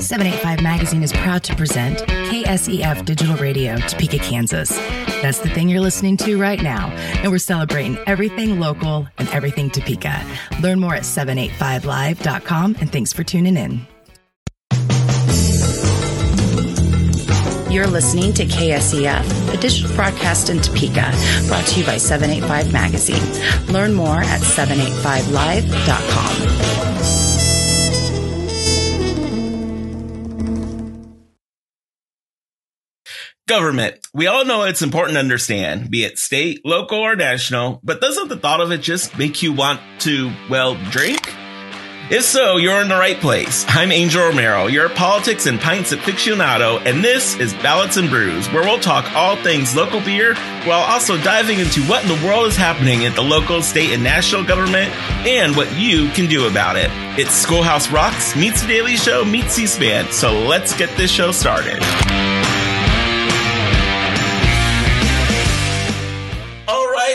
785 Magazine is proud to present KSEF Digital Radio, Topeka, Kansas. That's the thing you're listening to right now, and we're celebrating everything local and everything Topeka. Learn more at 785live.com, and thanks for tuning in. You're listening to KSEF, a digital broadcast in Topeka, brought to you by 785 Magazine. Learn more at 785live.com. Government. We all know it's important to understand, be it state, local, or national, but doesn't the thought of it just make you want to, well, drink? If so, you're in the right place. I'm Angel Romero, your politics and pints aficionado, and this is Ballots and Brews, where we'll talk all things local beer while also diving into what in the world is happening at the local, state, and national government and what you can do about it. It's Schoolhouse Rocks meets The Daily Show meets C-SPAN, so let's get this show started.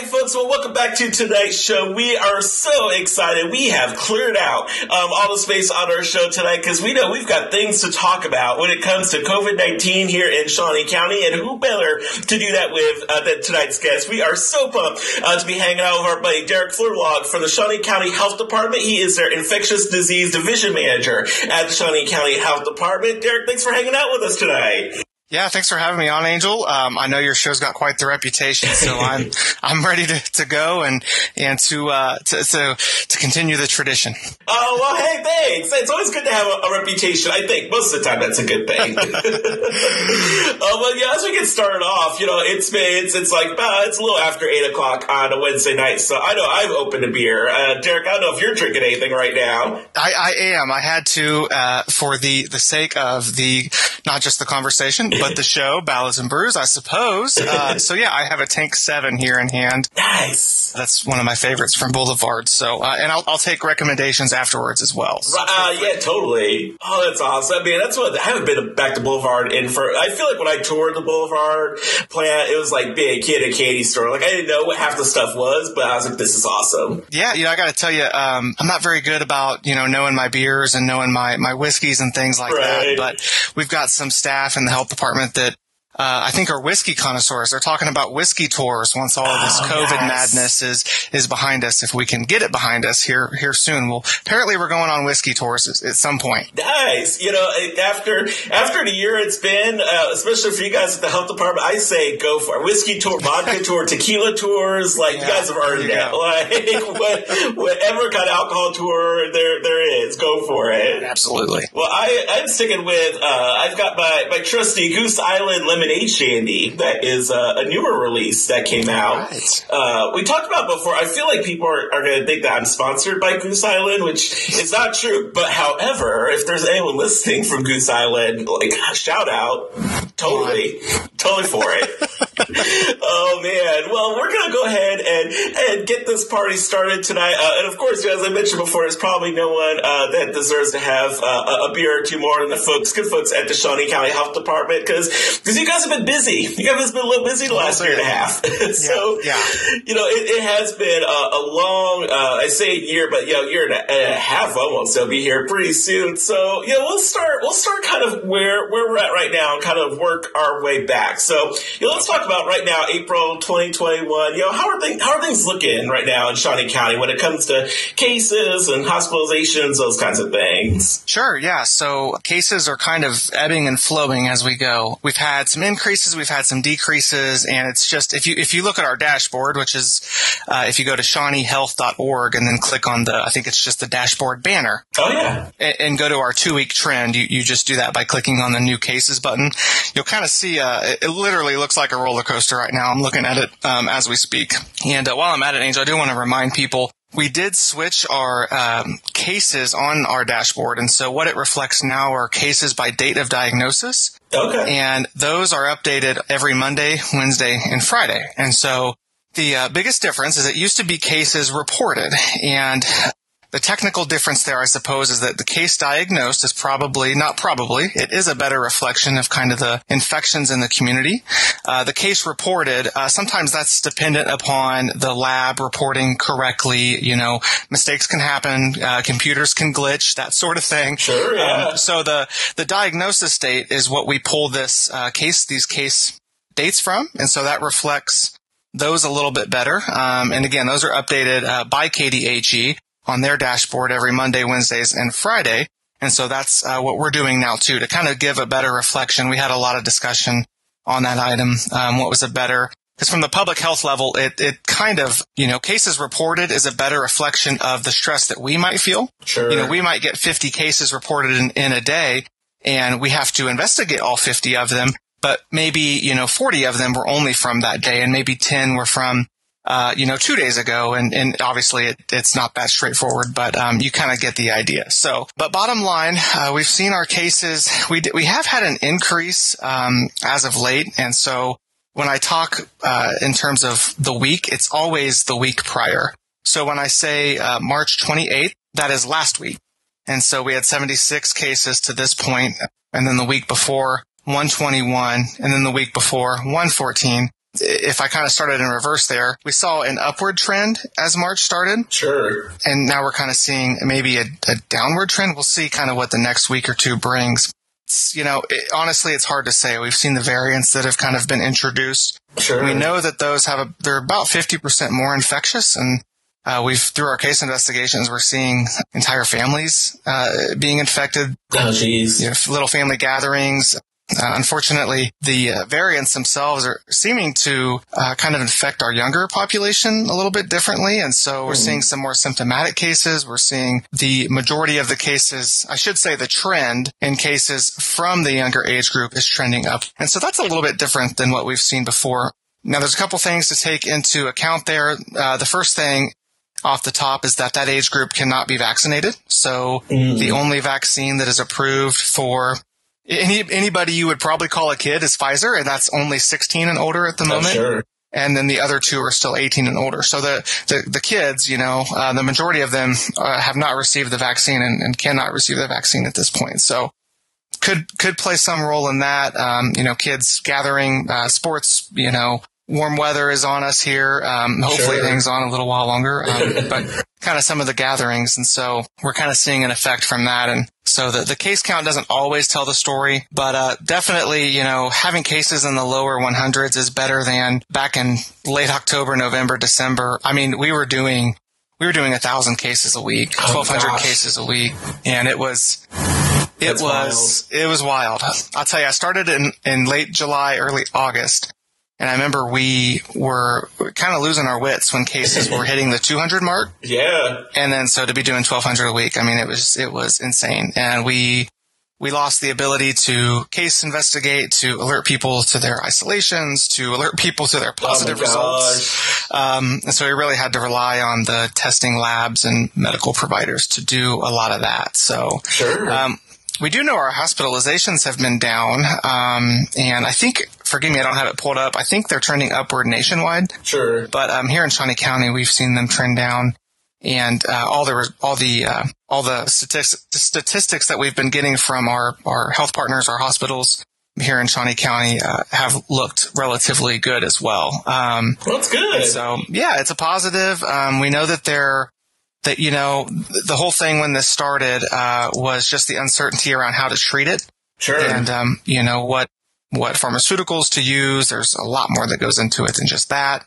Folks. Well, welcome back to tonight's show. We are so excited. We have cleared out um, all the space on our show tonight because we know we've got things to talk about when it comes to COVID 19 here in Shawnee County. And who better to do that with uh, than tonight's guest? We are so pumped uh, to be hanging out with our buddy Derek Flerlage from the Shawnee County Health Department. He is their infectious disease division manager at the Shawnee County Health Department. Derek, thanks for hanging out with us tonight. Yeah, thanks for having me on, Angel. Um, I know your show's got quite the reputation, so I'm I'm ready to, to go and and to, uh, to, to to continue the tradition. Oh well, hey, thanks. It's always good to have a, a reputation. I think most of the time that's a good thing. uh, well, yeah. As we get started off, you know, it's been it's it's like uh, it's a little after eight o'clock on a Wednesday night, so I know I've opened a beer. Uh, Derek, I don't know if you're drinking anything right now. I, I am. I had to uh, for the the sake of the not just the conversation but the show, Ballots and Brews, I suppose. Uh, so yeah, I have a Tank Seven here in hand. Nice. That's one of my favorites from Boulevard. So, uh, and I'll, I'll take recommendations afterwards as well. So uh, yeah, totally. Oh, that's awesome. I mean, that's what I haven't been back to Boulevard in for. I feel like when I toured the Boulevard plant, it was like being a kid at a candy store. Like I didn't know what half the stuff was, but I was like, this is awesome. Yeah, you know, I got to tell you, um, I'm not very good about you know knowing my beers and knowing my my whiskeys and things like right. that. But we've got some staff in the health department that uh, I think are whiskey connoisseurs. They're talking about whiskey tours once all of this oh, COVID yes. madness is is behind us. If we can get it behind us here here soon, well, apparently we're going on whiskey tours at, at some point. Nice. You know, after after the year it's been, uh, especially for you guys at the health department, I say go for it. whiskey tour, vodka tour, tequila tours. Like yeah, you guys have earned it. Like what, whatever kind of alcohol tour there there is, go for it. Absolutely. Well, I I'm sticking with. Uh, I've got my my trusty Goose Island lemon Lemonade Shandy that is uh, a newer release that came out. Right. Uh, we talked about before. I feel like people are, are going to think that I'm sponsored by Goose Island, which is not true. But however, if there's anyone listening from Goose Island, like shout out, totally, totally for it. oh man! Well, we're gonna go ahead and and get this party started tonight. Uh, and of course, as I mentioned before, there's probably no one uh, that deserves to have uh, a beer or two more than the folks, good folks at the Shawnee County Health Department, because because you guys have been busy. You guys have been a little busy the last year and a half. so yeah, yeah, you know, it, it has been a, a long, uh, I say a year, but you know, year and a, and a half almost. They'll be here pretty soon. So you know, we'll start. We'll start kind of where where we're at right now, and kind of work our way back. So you know, let's talk about right now, April 2021. You know, how are things how are things looking right now in Shawnee County when it comes to cases and hospitalizations, those kinds of things? Sure. Yeah. So cases are kind of ebbing and flowing as we go. We've had some increases, we've had some decreases, and it's just if you if you look at our dashboard, which is uh, if you go to ShawneeHealth.org and then click on the I think it's just the dashboard banner. Oh yeah. And, and go to our two week trend. You you just do that by clicking on the new cases button. You'll kind of see uh, it, it literally looks like a roller coaster right now. I'm looking at it um, as we speak. And uh, while I'm at it, Angel, I do want to remind people we did switch our um, cases on our dashboard, and so what it reflects now are cases by date of diagnosis. Okay. And those are updated every Monday, Wednesday, and Friday. And so the uh, biggest difference is it used to be cases reported, and the technical difference there, I suppose, is that the case diagnosed is probably, not probably, it is a better reflection of kind of the infections in the community. Uh, the case reported, uh, sometimes that's dependent upon the lab reporting correctly. You know, mistakes can happen, uh, computers can glitch, that sort of thing. Sure, yeah. Um, so the, the diagnosis date is what we pull this uh, case, these case dates from. And so that reflects those a little bit better. Um, and again, those are updated uh, by KDHE on their dashboard every Monday, Wednesdays, and Friday. And so that's uh, what we're doing now too to kind of give a better reflection. We had a lot of discussion on that item. Um, what was a better? Because from the public health level, it it kind of you know cases reported is a better reflection of the stress that we might feel. Sure. You know, we might get 50 cases reported in, in a day, and we have to investigate all 50 of them. But maybe you know 40 of them were only from that day, and maybe 10 were from uh, you know, two days ago. And, and obviously it, it's not that straightforward, but, um, you kind of get the idea. So, but bottom line, uh, we've seen our cases. We, d- we have had an increase, um, as of late. And so when I talk, uh, in terms of the week, it's always the week prior. So when I say, uh, March 28th, that is last week. And so we had 76 cases to this point, and then the week before 121, and then the week before 114 if I kind of started in reverse there, we saw an upward trend as March started. Sure. And now we're kind of seeing maybe a, a downward trend. We'll see kind of what the next week or two brings. It's, you know, it, honestly, it's hard to say. We've seen the variants that have kind of been introduced. Sure. We know that those have a, they're about 50% more infectious and uh, we've through our case investigations, we're seeing entire families uh, being infected. Oh, jeez. You know, little family gatherings, uh, unfortunately, the uh, variants themselves are seeming to uh, kind of infect our younger population a little bit differently. And so we're mm. seeing some more symptomatic cases. We're seeing the majority of the cases, I should say the trend in cases from the younger age group is trending up. And so that's a little bit different than what we've seen before. Now there's a couple things to take into account there. Uh, the first thing off the top is that that age group cannot be vaccinated. So mm. the only vaccine that is approved for any, anybody you would probably call a kid is Pfizer, and that's only 16 and older at the oh, moment. Sure. And then the other two are still 18 and older. So the, the, the kids, you know, uh, the majority of them uh, have not received the vaccine and, and, cannot receive the vaccine at this point. So could, could play some role in that. Um, you know, kids gathering, uh, sports, you know, warm weather is on us here. Um, hopefully sure. it hangs on a little while longer, um, but kind of some of the gatherings. And so we're kind of seeing an effect from that. And so the, the case count doesn't always tell the story, but, uh, definitely, you know, having cases in the lower 100s is better than back in late October, November, December. I mean, we were doing, we were doing a thousand cases a week, 1200 oh, cases a week. And it was, it That's was, wild. it was wild. I'll tell you, I started in, in late July, early August and I remember we were kind of losing our wits when cases were hitting the 200 mark. Yeah. And then so to be doing 1200 a week, I mean, it was, it was insane. And we, we lost the ability to case investigate, to alert people to their isolations, to alert people to their oh positive oh results. Um, and so we really had to rely on the testing labs and medical providers to do a lot of that. So, sure. um, we do know our hospitalizations have been down, um, and I think, forgive me, I don't have it pulled up. I think they're trending upward nationwide. Sure. But um, here in Shawnee County, we've seen them trend down, and uh, all the all the uh, all the statistics, statistics that we've been getting from our our health partners, our hospitals here in Shawnee County, uh, have looked relatively good as well. Um, well, that's good. So yeah, it's a positive. Um, we know that they're that you know the whole thing when this started uh, was just the uncertainty around how to treat it. Sure. And um, you know what what pharmaceuticals to use. There's a lot more that goes into it than just that.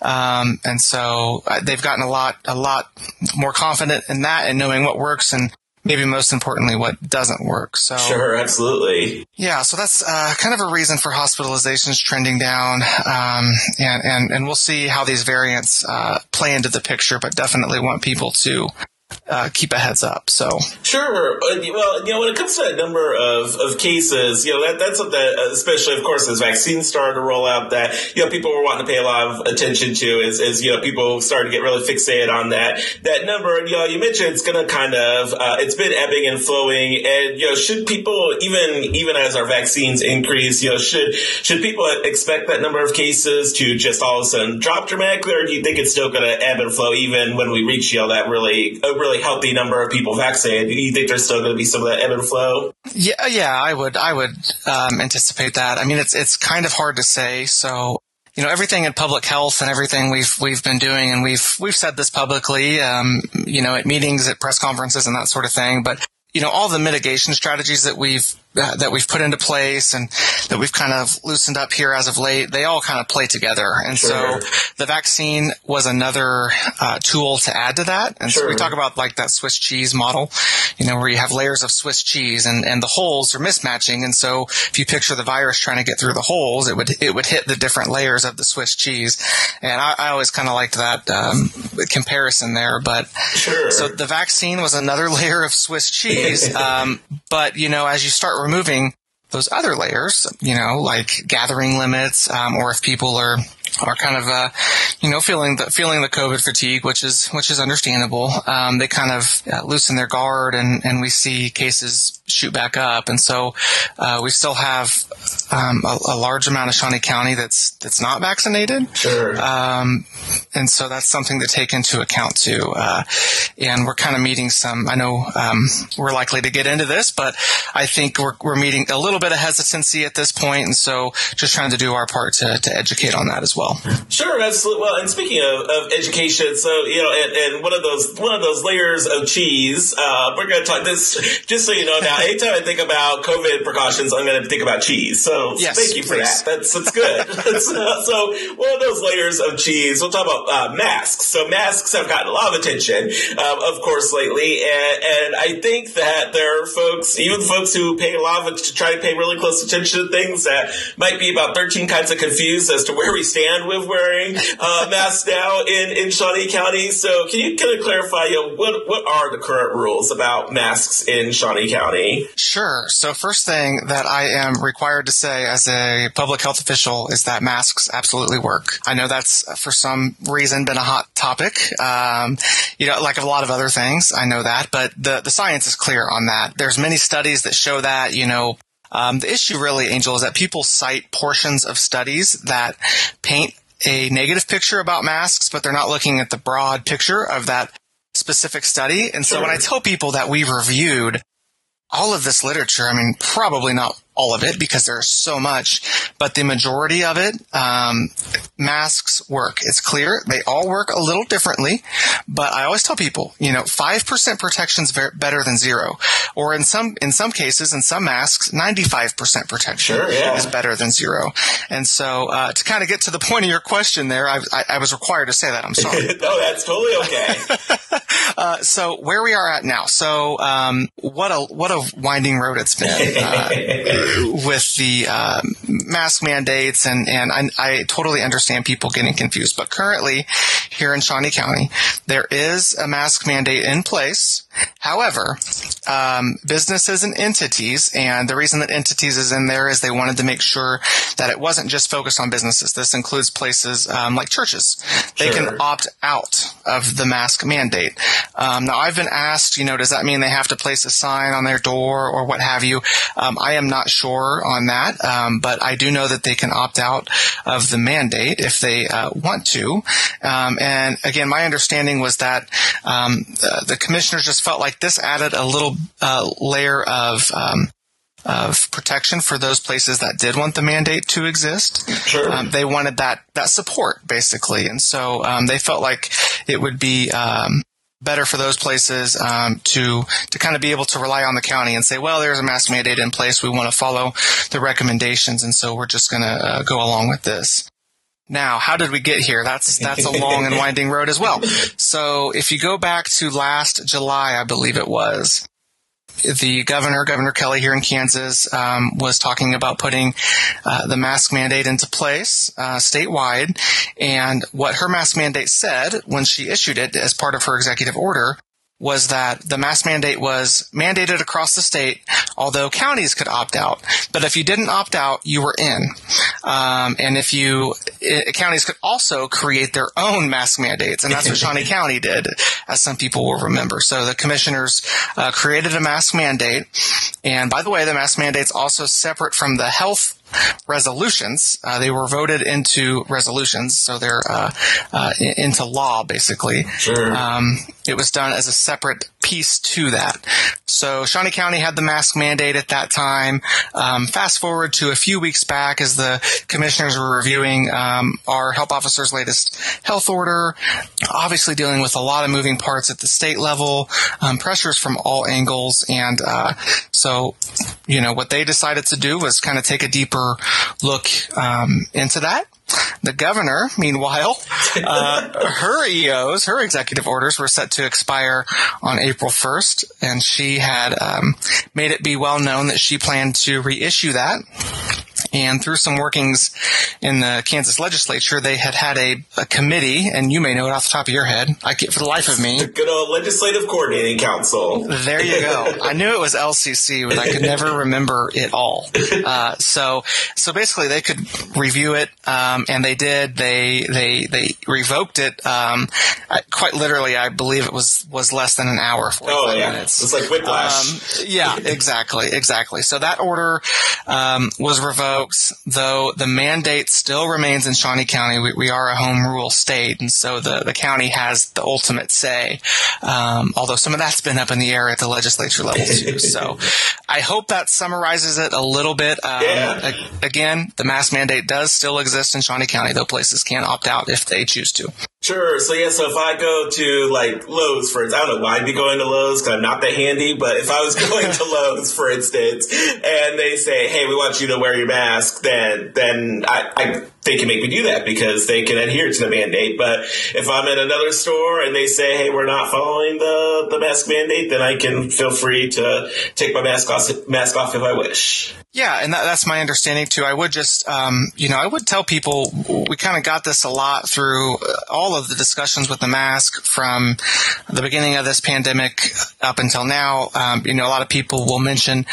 Um, and so uh, they've gotten a lot a lot more confident in that and knowing what works and maybe most importantly, what doesn't work. So sure, absolutely. Yeah, so that's uh, kind of a reason for hospitalizations trending down, um, and and and we'll see how these variants uh, play into the picture, but definitely want people to uh, keep a heads up. So sure. Uh, well, you know, when it comes to that number of, of cases, you know, that, that's something that, especially of course, as vaccines started to roll out that, you know, people were wanting to pay a lot of attention to is, is you know, people started to get really fixated on that, that number. And, you know, you mentioned it's going to kind of, uh, it's been ebbing and flowing. And, you know, should people, even, even as our vaccines increase, you know, should, should people expect that number of cases to just all of a sudden drop dramatically or do you think it's still going to ebb and flow even when we reach, you know, that really, really healthy number of people vaccinated. You think there's still going to be some of that ebb and flow? Yeah, yeah, I would, I would um, anticipate that. I mean, it's it's kind of hard to say. So you know everything in public health and everything we've we've been doing, and we've we've said this publicly, um, you know, at meetings, at press conferences, and that sort of thing. But you know, all the mitigation strategies that we've uh, that we've put into place and that we've kind of loosened up here as of late, they all kind of play together. And sure. so the vaccine was another uh, tool to add to that. And sure. so we talk about like that Swiss cheese model, you know, where you have layers of Swiss cheese and, and the holes are mismatching. And so if you picture the virus trying to get through the holes, it would it would hit the different layers of the Swiss cheese. And I, I always kind of liked that um, comparison there. But sure. so the vaccine was another layer of Swiss cheese. um, but you know, as you start removing those other layers, you know, like gathering limits, um, or if people are are kind of, uh, you know, feeling the feeling the COVID fatigue, which is which is understandable. Um, they kind of uh, loosen their guard, and and we see cases shoot back up, and so uh, we still have um, a, a, large amount of Shawnee County that's that's not vaccinated. Sure. Um, and so that's something to take into account too. Uh, and we're kind of meeting some. I know um, we're likely to get into this, but I think we're we're meeting a little bit of hesitancy at this point, and so just trying to do our part to to educate on that as well well. Sure, absolutely. Well, and speaking of, of education, so you know, and, and, one of those one of those layers of cheese. Uh, we're going to talk this just so you know. Now, anytime I think about COVID precautions, I'm going to think about cheese. So yes, thank you for please. that. That's that's good. so, so, one of those layers of cheese. We'll talk about uh, masks. So masks have gotten a lot of attention, um, of course, lately, and, and I think that there are folks, even folks who pay a lot of to try to pay really close attention to things that might be about 13 kinds of confused as to where we stand with wearing uh, masks now in, in Shawnee County. So can you kind of clarify, you know, what, what are the current rules about masks in Shawnee County? Sure. So first thing that I am required to say as a public health official is that masks absolutely work. I know that's for some reason been a hot topic. Um, you know, like a lot of other things, I know that, but the, the science is clear on that. There's many studies that show that, you know, um, the issue really, Angel, is that people cite portions of studies that paint a negative picture about masks, but they're not looking at the broad picture of that specific study. And so sure. when I tell people that we reviewed all of this literature, I mean, probably not all of it because there's so much, but the majority of it, um, masks work. It's clear they all work a little differently, but I always tell people, you know, five percent protection is better than zero, or in some in some cases, in some masks, ninety five percent protection sure, yeah. is better than zero. And so, uh, to kind of get to the point of your question, there, I, I, I was required to say that. I'm sorry. no, that's totally okay. uh, so where we are at now. So um, what a what a winding road it's been. Uh, with the uh, mask mandates, and and I, I, totally understand people getting confused. But currently, here in Shawnee County, there is a mask mandate in place. However, um, businesses and entities, and the reason that entities is in there is they wanted to make sure that it wasn't just focused on businesses. This includes places um, like churches. They sure. can opt out of the mask mandate. Um, now, I've been asked, you know, does that mean they have to place a sign on their door or what have you? Um, I am not sure on that, um, but I do know that they can opt out of the mandate if they uh, want to. Um, and again, my understanding was that um, uh, the commissioners just felt like this added a little uh, layer of um, of protection for those places that did want the mandate to exist. Sure. Um, they wanted that that support basically, and so um, they felt like it would be um, better for those places um, to to kind of be able to rely on the county and say, well, there's a mask mandate in place. We want to follow the recommendations, and so we're just going to uh, go along with this. Now, how did we get here? That's that's a long and winding road as well. So, if you go back to last July, I believe it was, the governor, Governor Kelly here in Kansas, um, was talking about putting uh, the mask mandate into place uh, statewide. And what her mask mandate said when she issued it as part of her executive order was that the mask mandate was mandated across the state, although counties could opt out. But if you didn't opt out, you were in. Um, and if you, it, counties could also create their own mask mandates, and that's what Shawnee County did, as some people will remember. So the commissioners uh, created a mask mandate, and by the way, the mask mandate's also separate from the health resolutions. Uh, they were voted into resolutions, so they're uh, uh, into law basically. Sure. Um, it was done as a separate piece to that. So Shawnee County had the mask mandate at that time. Um, fast forward to a few weeks back as the commissioners were reviewing um, our health officer's latest health order, obviously dealing with a lot of moving parts at the state level, um, pressures from all angles, and uh, so you know what they decided to do was kind of take a deeper look um, into that the governor, meanwhile, uh, her EOs, her executive orders were set to expire on April 1st, and she had um, made it be well known that she planned to reissue that. And through some workings in the Kansas legislature, they had had a, a committee, and you may know it off the top of your head. I get for the life of me. The good old Legislative Coordinating Council. There you go. I knew it was LCC, but I could never remember it all. Uh, so, so basically, they could review it, um, and they did. They they they revoked it. Um, I, quite literally, I believe it was was less than an hour. Oh yeah, minutes. it's like whiplash. Um, yeah, exactly, exactly. So that order um, was revoked folks, though the mandate still remains in Shawnee County. We, we are a home rule state, and so the, the county has the ultimate say. Um, although some of that's been up in the air at the legislature level too. so I hope that summarizes it a little bit. Um, yeah. again, the mask mandate does still exist in Shawnee County, though places can opt out if they choose to. Sure. So yeah. So if I go to like Lowe's, for instance, I don't know why I'd be going to Lowe's because I'm not that handy. But if I was going to Lowe's, for instance, and they say, "Hey, we want you to wear your mask," then then I, I they can make me do that because they can adhere to the mandate. But if I'm at another store and they say, "Hey, we're not following the the mask mandate," then I can feel free to take my mask off mask off if I wish. Yeah, and that, that's my understanding too. I would just, um, you know, I would tell people we kind of got this a lot through uh, all of the discussions with the mask from the beginning of this pandemic up until now. Um, you know, a lot of people will mention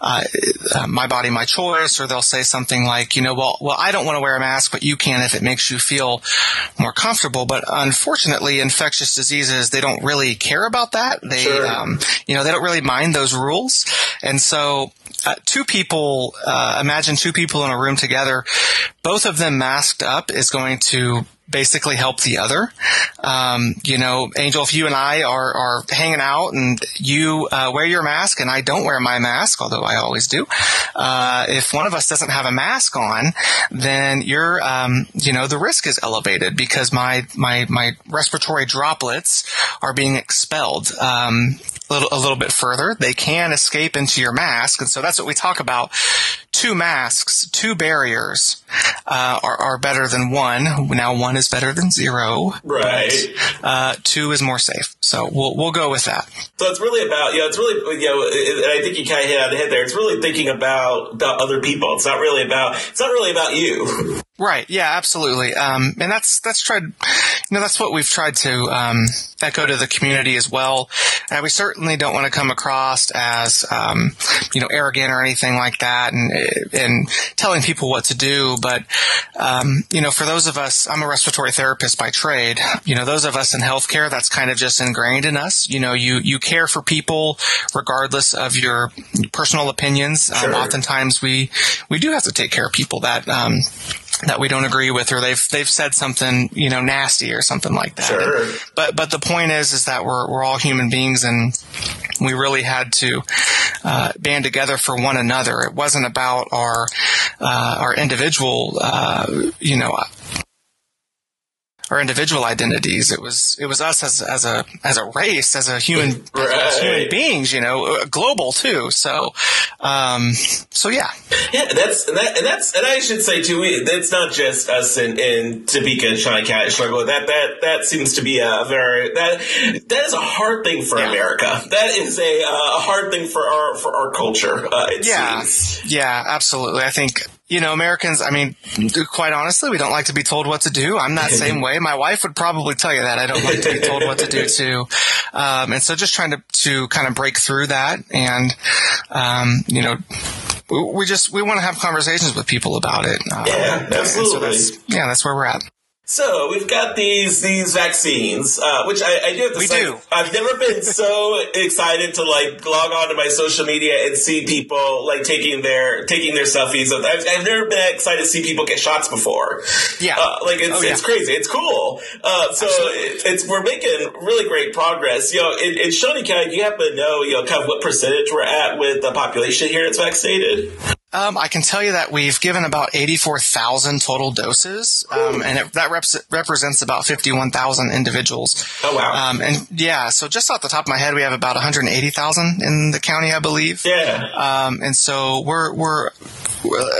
uh, uh, "my body, my choice," or they'll say something like, you know, well, well, I don't want to wear a mask, but you can if it makes you feel more comfortable. But unfortunately, infectious diseases they don't really care about that. They, sure. um, you know, they don't really mind those rules, and so uh, two people, uh, imagine two people in a room together, both of them masked up is going to basically help the other. Um, you know, Angel, if you and I are, are hanging out and you uh, wear your mask and I don't wear my mask, although I always do, uh, if one of us doesn't have a mask on, then you're, um, you know, the risk is elevated because my my my respiratory droplets are being expelled. Um, a little, a little bit further, they can escape into your mask. And so that's what we talk about. Two masks, two barriers, uh, are, are better than one. Now one is better than zero. Right. But, uh, two is more safe. So we'll, we'll go with that. So it's really about, you know, it's really, you know, and I think you kind of hit on the head there. It's really thinking about, about other people. It's not really about, it's not really about you. Right. Yeah, absolutely. Um, and that's, that's tried, you know, that's what we've tried to, um, echo to the community as well. And we certainly don't want to come across as, um, you know, arrogant or anything like that and, and telling people what to do. But, um, you know, for those of us, I'm a respiratory therapist by trade. You know, those of us in healthcare, that's kind of just ingrained in us. You know, you, you care for people regardless of your personal opinions. Um, sure. oftentimes we, we do have to take care of people that, um, that we don't agree with or they've they've said something you know nasty or something like that. Sure. And, but but the point is is that we're we're all human beings and we really had to uh, band together for one another. It wasn't about our uh, our individual uh, you know our individual identities. It was it was us as as a as a race, as a human right. as human beings. You know, uh, global too. So, um, so yeah, yeah. That's and, that, and that's and I should say too. It's not just us in, in Topeka and Shawnee County struggle that. That that seems to be a very that that is a hard thing for Yeah. America. That is a, uh, a hard thing for our for our culture. Uh, it yeah, seems. yeah, absolutely. I think you know Americans. I mean, quite honestly, we don't like to be told what to do. I'm that same way. My wife would probably tell you that I don't like to be told what to do too. Um, and so just trying to to kind of break through that and um, you know. we- just we want to have conversations with people about it. Um, Yeah, and so absolutely. that's, yeah, that's where we're at. So we've got these these vaccines, uh, which I, I do have to we say, do. I've never been so excited to like log on to my social media and see people like taking their taking their selfies. I've, I've never been excited to see people get shots before. Yeah, uh, like it's oh, yeah. it's crazy. It's cool. Uh, so it, it's we're making really great progress. You know, in, in Shawnee County, do you happen to know you know kind of what percentage we're at with the population here that's vaccinated? Um, I can tell you that we've given about 84,000 total doses, um, and it, that reps- represents about 51,000 individuals. Oh, wow. Um, and yeah, so just off the top of my head, we have about 180,000 in the county, I believe. Yeah. Um, and so we're, we're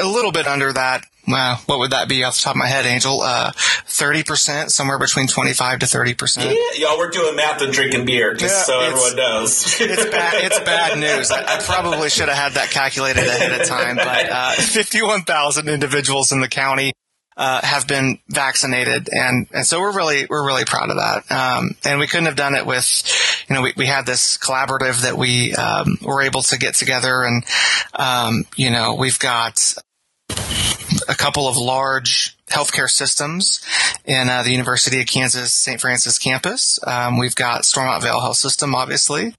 a little bit under that well, what would that be off the top of my head, Angel? Uh, 30%, somewhere between 25 to 30%. Yeah, y'all, we're doing math and drinking beer, just Yeah, so everyone knows. It's bad. It's bad news. I, I probably should have had that calculated ahead of time. But uh, 51,000 individuals in the county uh, have been vaccinated, and and so we're really we're really proud of that. Um, and we couldn't have done it with, you know, we, we had this collaborative that we um, were able to get together, and um, you know, we've got a couple of large healthcare systems in uh, the University of Kansas St. Francis campus. Um, we've got Stormont Vail Health System, obviously.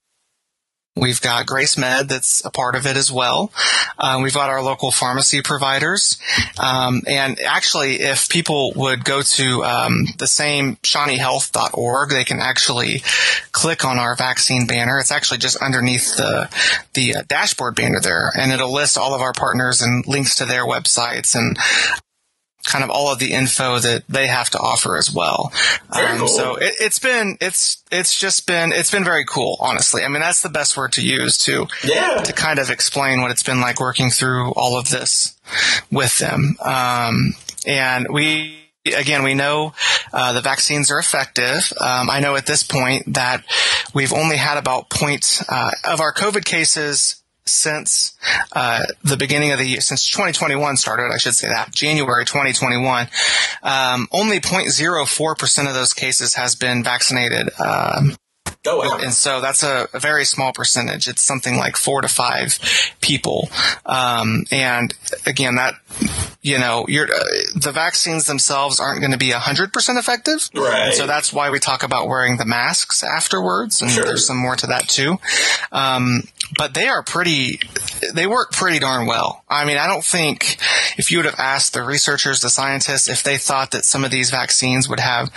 We've got Grace Med that's a part of it as well. Um, we've got our local pharmacy providers. Um, and actually, if people would go to um, the same shawneehealth.org, they can actually click on our vaccine banner. It's actually just underneath the the uh, dashboard banner there, and it'll list all of our partners and links to their websites and kind of all of the info that they have to offer as well. Very cool. So it, it's been it's it's just been it's been very cool, honestly. I mean, that's the best word to use to Yeah. to kind of explain what it's been like working through all of this with them. Um, and we again, we know uh, the vaccines are effective. Um, I know at this point that we've only had about point uh, of our COVID cases since uh, the beginning of the year, since 2021 started, I should say that January 2021. Um, only 0.04 percent of those cases has been vaccinated. Um, Oh, wow. and so that's a, a very small percentage. It's something like four to five people. Um, and again, that, you know, you're, uh, the vaccines themselves aren't going to be 100% effective. Right. So that's why we talk about wearing the masks afterwards. And Sure. there's some more to that too. Um, but they are pretty, they work pretty darn well. I mean, I don't think if you would have asked the researchers, the scientists, if they thought that some of these vaccines would have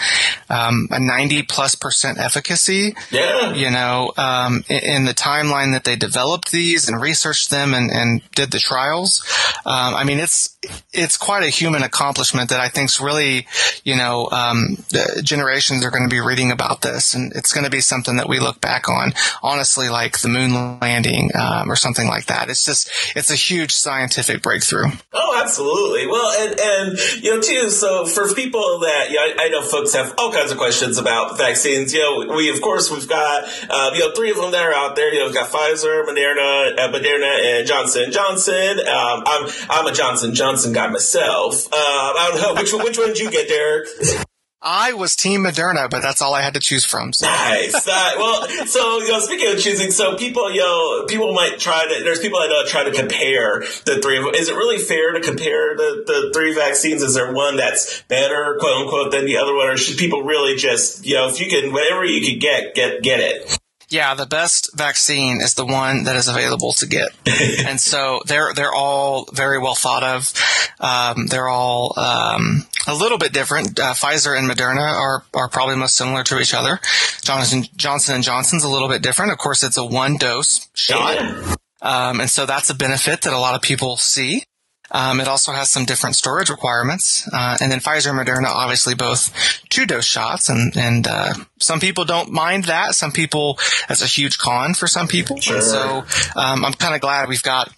um, a 90 plus percent efficacy, Yeah. you know, um, in, in the timeline that they developed these and researched them and, and did the trials. Um, I mean, it's it's quite a human accomplishment that I think's really, you know, um, the generations are going to be reading about this, and it's going to be something that we look back on, honestly, like the moon landing um, or something like that. It's just it's a huge scientific breakthrough. Oh, absolutely. Well, and and you know too. So for people that you know, I, I know folks have all kinds of questions about vaccines. You know, we of course we've got uh, you know three of them that are out there. You know, we've got Pfizer, Moderna, uh, Moderna, and Johnson Johnson. Um, I'm I'm a Johnson Johnson guy myself. Uh, I don't know which which one did you get, Derek? I was Team Moderna, but that's all I had to choose from. So. Nice. Uh, well, so you know, speaking of choosing, so people, you know, people might try to. There's people know try to compare the three. Is it really fair to compare the, the three vaccines? Is there one that's better, quote unquote, than the other one, or should people really just, you know, if you can, whatever you can get, get get it? Yeah, the best vaccine is the one that is available to get, and so they're they're all very well thought of. Um, they're all um, a little bit different. Uh, Pfizer and Moderna are are probably most similar to each other. Johnson Johnson and Johnson's a little bit different. Of course, it's a one dose shot, Yeah. um, and so that's a benefit that a lot of people see. Um, it also has some different storage requirements, uh, and then Pfizer and Moderna, obviously both two dose shots, and and uh, some people don't mind that. Some people that's a huge con for some people. Sure. And so um, I'm kind of glad we've got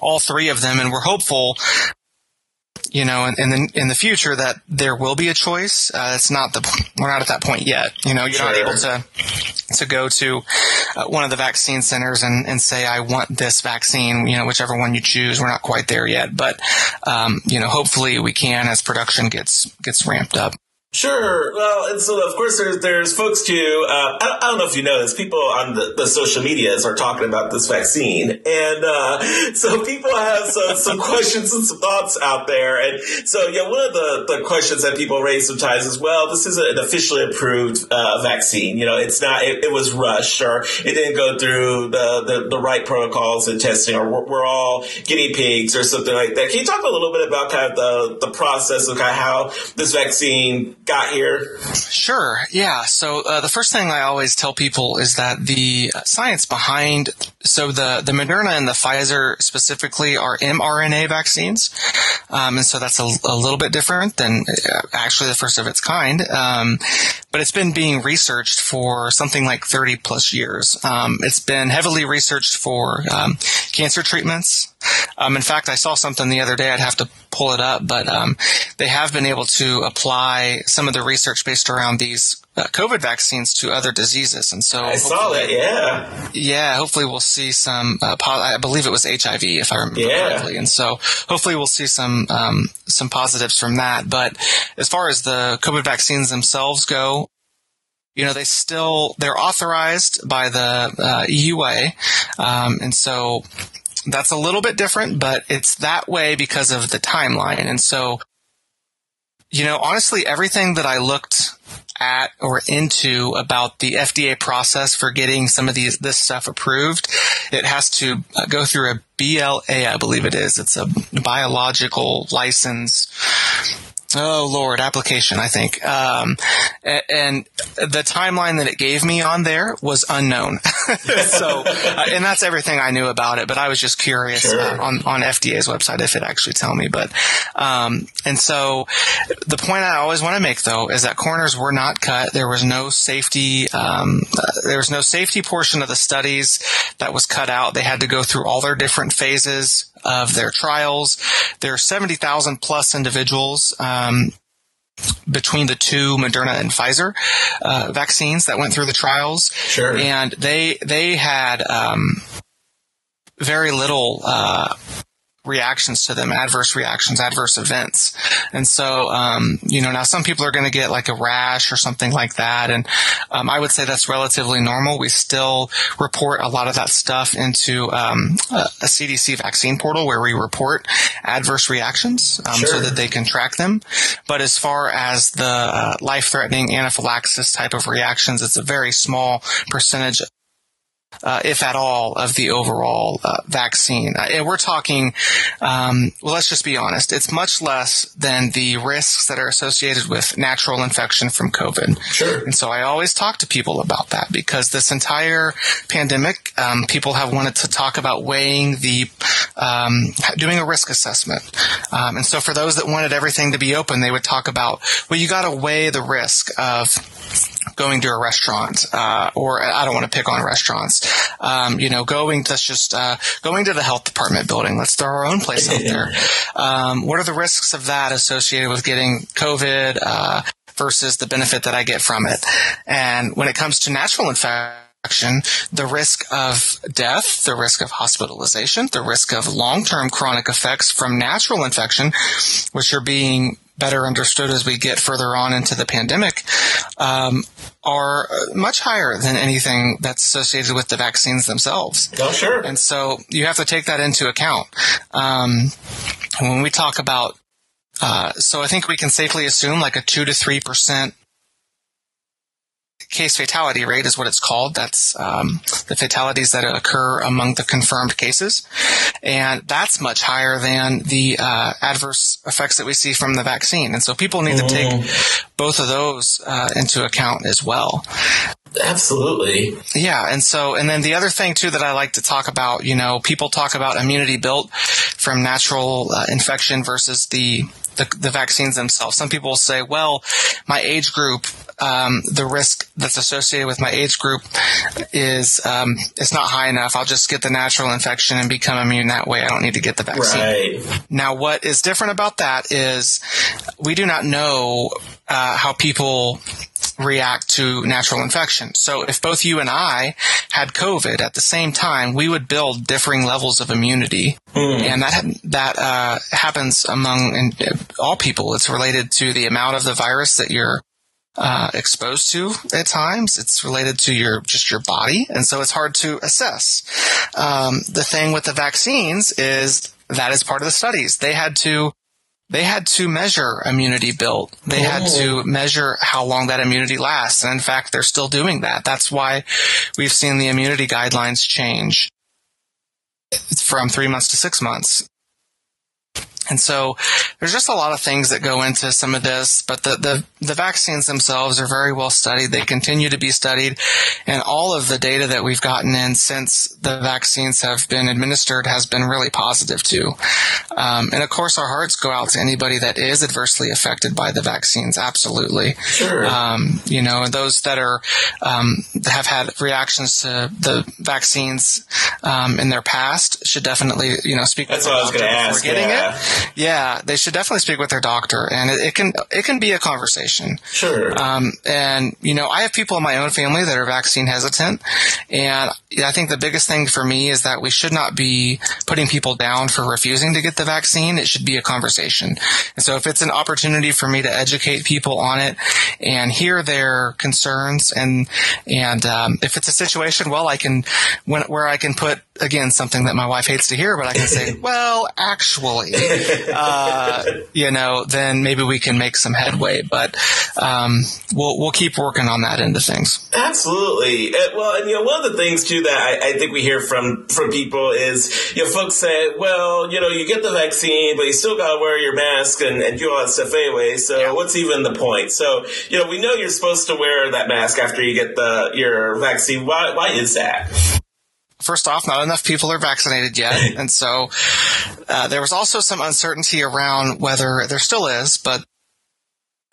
all three of them, and we're hopeful. You know, in, in the in the future that there will be a choice. Uh, it's not the we're not at that point yet. You know, you're not able to to go to uh, one of the vaccine centers and, and say, I want this vaccine, you know, whichever one you choose. We're not quite there yet, but, um, you know, hopefully we can as production gets, gets ramped up. Sure. Well, and so of course there's there's folks too. Uh, I, I, don't know if you know this. People on the, the social medias are talking about this vaccine, and uh, so people have some, some questions and some thoughts out there. And so yeah, one of the, the questions that people raise sometimes is, well, this is an officially approved uh, vaccine. You know, it's not. It, it, was rushed, or it didn't go through the the, the right protocols and testing, or we're, we're, all guinea pigs or something like that. Can you talk a little bit about kind of the the process of kind of how this vaccine got here? Sure. Yeah. So uh, the first thing I always tell people is that the science behind so the the Moderna and the Pfizer specifically are mRNA vaccines, um, and so that's a, a, little bit different than uh, actually the first of its kind. Um, but it's been being researched for something like 30 plus years. Um, it's been heavily researched for um, cancer treatments. Um, in fact, I saw something the other day. I'd have to pull it up, but um, they have been able to apply some of the research based around these uh, COVID vaccines to other diseases, and so I saw that. Yeah, yeah. Hopefully, we'll see some. Uh, I believe it was HIV, if I remember yeah. correctly, and so hopefully we'll see some um, some positives from that. But as far as the COVID vaccines themselves go, you know, they still they're authorized by the uh, EUA, um, and so that's a little bit different, but it's that way because of the timeline. And so, you know, honestly, everything that I looked at or into about the FDA process for getting some of these this stuff approved, it has to go through a BLA, I believe it is. It's a biological license Oh Lord, application, I think. Um, and the timeline that it gave me on there was unknown. so, uh, and that's everything I knew about it, but I was just curious sure. uh, on, on FDA's website if it actually tell me. But, um, and so the point I always want to make though is that corners were not cut. There was no safety, um, uh, there was no safety portion of the studies that was cut out. They had to go through all their different phases of their trials. There are 70,000 plus individuals um, between the two Moderna and Pfizer uh, vaccines that went through the trials. Sure. And they they had um, very little uh, reactions to them, adverse reactions, adverse events. And so, um, you know, now some people are going to get like a rash or something like that. And um, I would say that's relatively normal. We still report a lot of that stuff into um, a, a, CDC vaccine portal where we report adverse reactions um, sure. so that they can track them. But as far as the uh, life threatening anaphylaxis type of reactions, it's a very small percentage uh, if at all, of the overall uh, vaccine. Uh, and we're talking, um, well, let's just be honest, it's much less than the risks that are associated with natural infection from COVID. Sure. And so I always talk to people about that because this entire pandemic, um, people have wanted to talk about weighing the, um, doing a risk assessment. Um, and so for those that wanted everything to be open, they would talk about, well, you got to weigh the risk of going to a restaurant, uh, or I don't want to pick on restaurants. Um, you know, going, let's just, uh, going to the health department building. Let's throw our own place out there. Um, what are the risks of that associated with getting COVID, uh, versus the benefit that I get from it? And when it comes to natural infection, the risk of death, the risk of hospitalization, the risk of long-term chronic effects from natural infection, which are being better understood as we get further on into the pandemic, um, are much higher than anything that's associated with the vaccines themselves. Oh, sure. And so you have to take that into account. Um, when we talk about, uh, so I think we can safely assume like a two to three percent case fatality rate is what it's called. That's um, the fatalities that occur among the confirmed cases, and that's much higher than the uh, adverse effects that we see from the vaccine. And so people need mm. to take mm-hmm. both of those uh, into account as well. Absolutely. Yeah, and so and then the other thing too that I like to talk about, you know, people talk about immunity built from natural uh, infection versus the the, the vaccines themselves. Some people will say, well, my age group, um, the risk that's associated with my age group is um, it's not high enough. I'll just get the natural infection and become immune that way. I don't need to get the vaccine. Right. Now, what is different about that is we do not know uh, how people react to natural infection. So if both you and I had COVID at the same time, we would build differing levels of immunity, mm. and that that uh, happens among all people. It's related to the amount of the virus that you're uh, exposed to at times. It's related to your just your body, and so it's hard to assess. Um, the thing with the vaccines is that is part of the studies. They had to they had to measure immunity built. They oh. had to oh. measure how long that immunity lasts. And in fact, they're still doing that. That's why we've seen the immunity guidelines change from three months to six months. And so there's just a lot of things that go into some of this, but the, the, the, vaccines themselves are very well studied. They continue to be studied and all of the data that we've gotten in since the vaccines have been administered has been really positive too. Um, and of course our hearts go out to anybody that is adversely affected by the vaccines. Absolutely. Sure. Um, you know, those that are, um, have had reactions to the vaccines, um, in their past should definitely, you know, speak That's what I was going to ask. Getting yeah. it yeah, they should definitely speak with their doctor, and it, it can it can be a conversation. Sure. Um, and you know, I have people in my own family that are vaccine hesitant, and I think the biggest thing for me is that we should not be putting people down for refusing to get the vaccine. It should be a conversation. And so, if it's an opportunity for me to educate people on it and hear their concerns, and and um, if it's a situation, well, I can when, where I can put again something that my wife hates to hear, but I can say, well, actually uh, you know, then maybe we can make some headway. But um, we'll we'll keep working on that end of things. Absolutely. Uh, well, and you know, one of the things too that I, I, think we hear from from people is you know, folks say, well, you know, you get the vaccine, but you still got to wear your mask and, and do all that stuff anyway. So yeah. what's even the point? So you know, we know you're supposed to wear that mask after you get the your vaccine. Why why is that? First off, not enough people are vaccinated yet. And so uh, there was also some uncertainty around whether there still is, but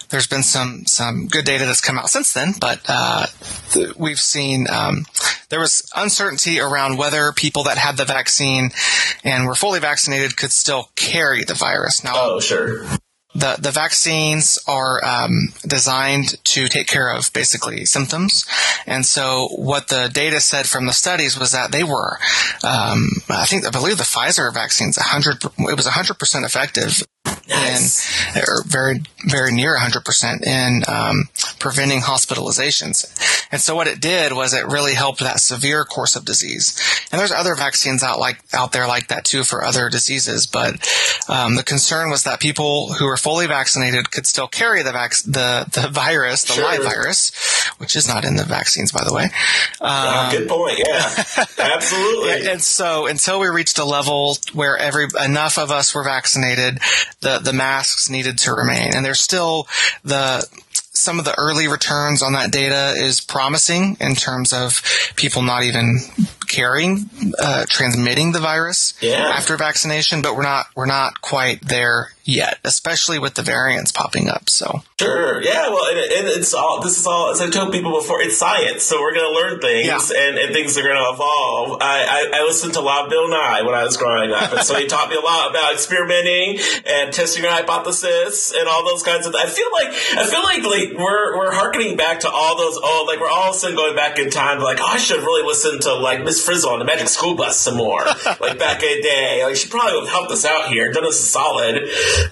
there's been some some good data that's come out since then. But uh, th- we've seen um, there was uncertainty around whether people that had the vaccine and were fully vaccinated could still carry the virus. Now, oh, sure the the vaccines are um, designed to take care of basically symptoms, and so what the data said from the studies was that they were, um, I think I believe the Pfizer vaccine's it was hundred percent effective Nice. and or very very near 100% in um, preventing hospitalizations. And so what it did was it really helped that severe course of disease. And there's other vaccines out like out there like that too for other diseases, but um, the concern was that people who were fully vaccinated could still carry the vac- the the virus, the sure. live virus, which is not in the vaccines by the way. Um, good point. Yeah, absolutely. and so until we reached a level where every enough of us were vaccinated, the the masks needed to remain. And there's still the some of the early returns on that data is promising in terms of people not even carrying, uh, transmitting the virus yeah. after vaccination, but we're not we're not quite there yet, especially with the variants popping up. So sure, yeah. Well, and, and it's all this is all as I told people before. It's science, so we're going to learn things, yeah. and, and things are going to evolve. I, I, I listened to a lot of Bill Nye when I was growing up, and so he taught me a lot about experimenting and testing your hypothesis and all those kinds of. I feel like I feel like like we're we're harkening back to all those old like we're all of a sudden going back in time. Like oh, I should really listen to like Miss Frizzle on the Magic School Bus some more, like back in the day. Like she probably would have helped us out here, done us a solid.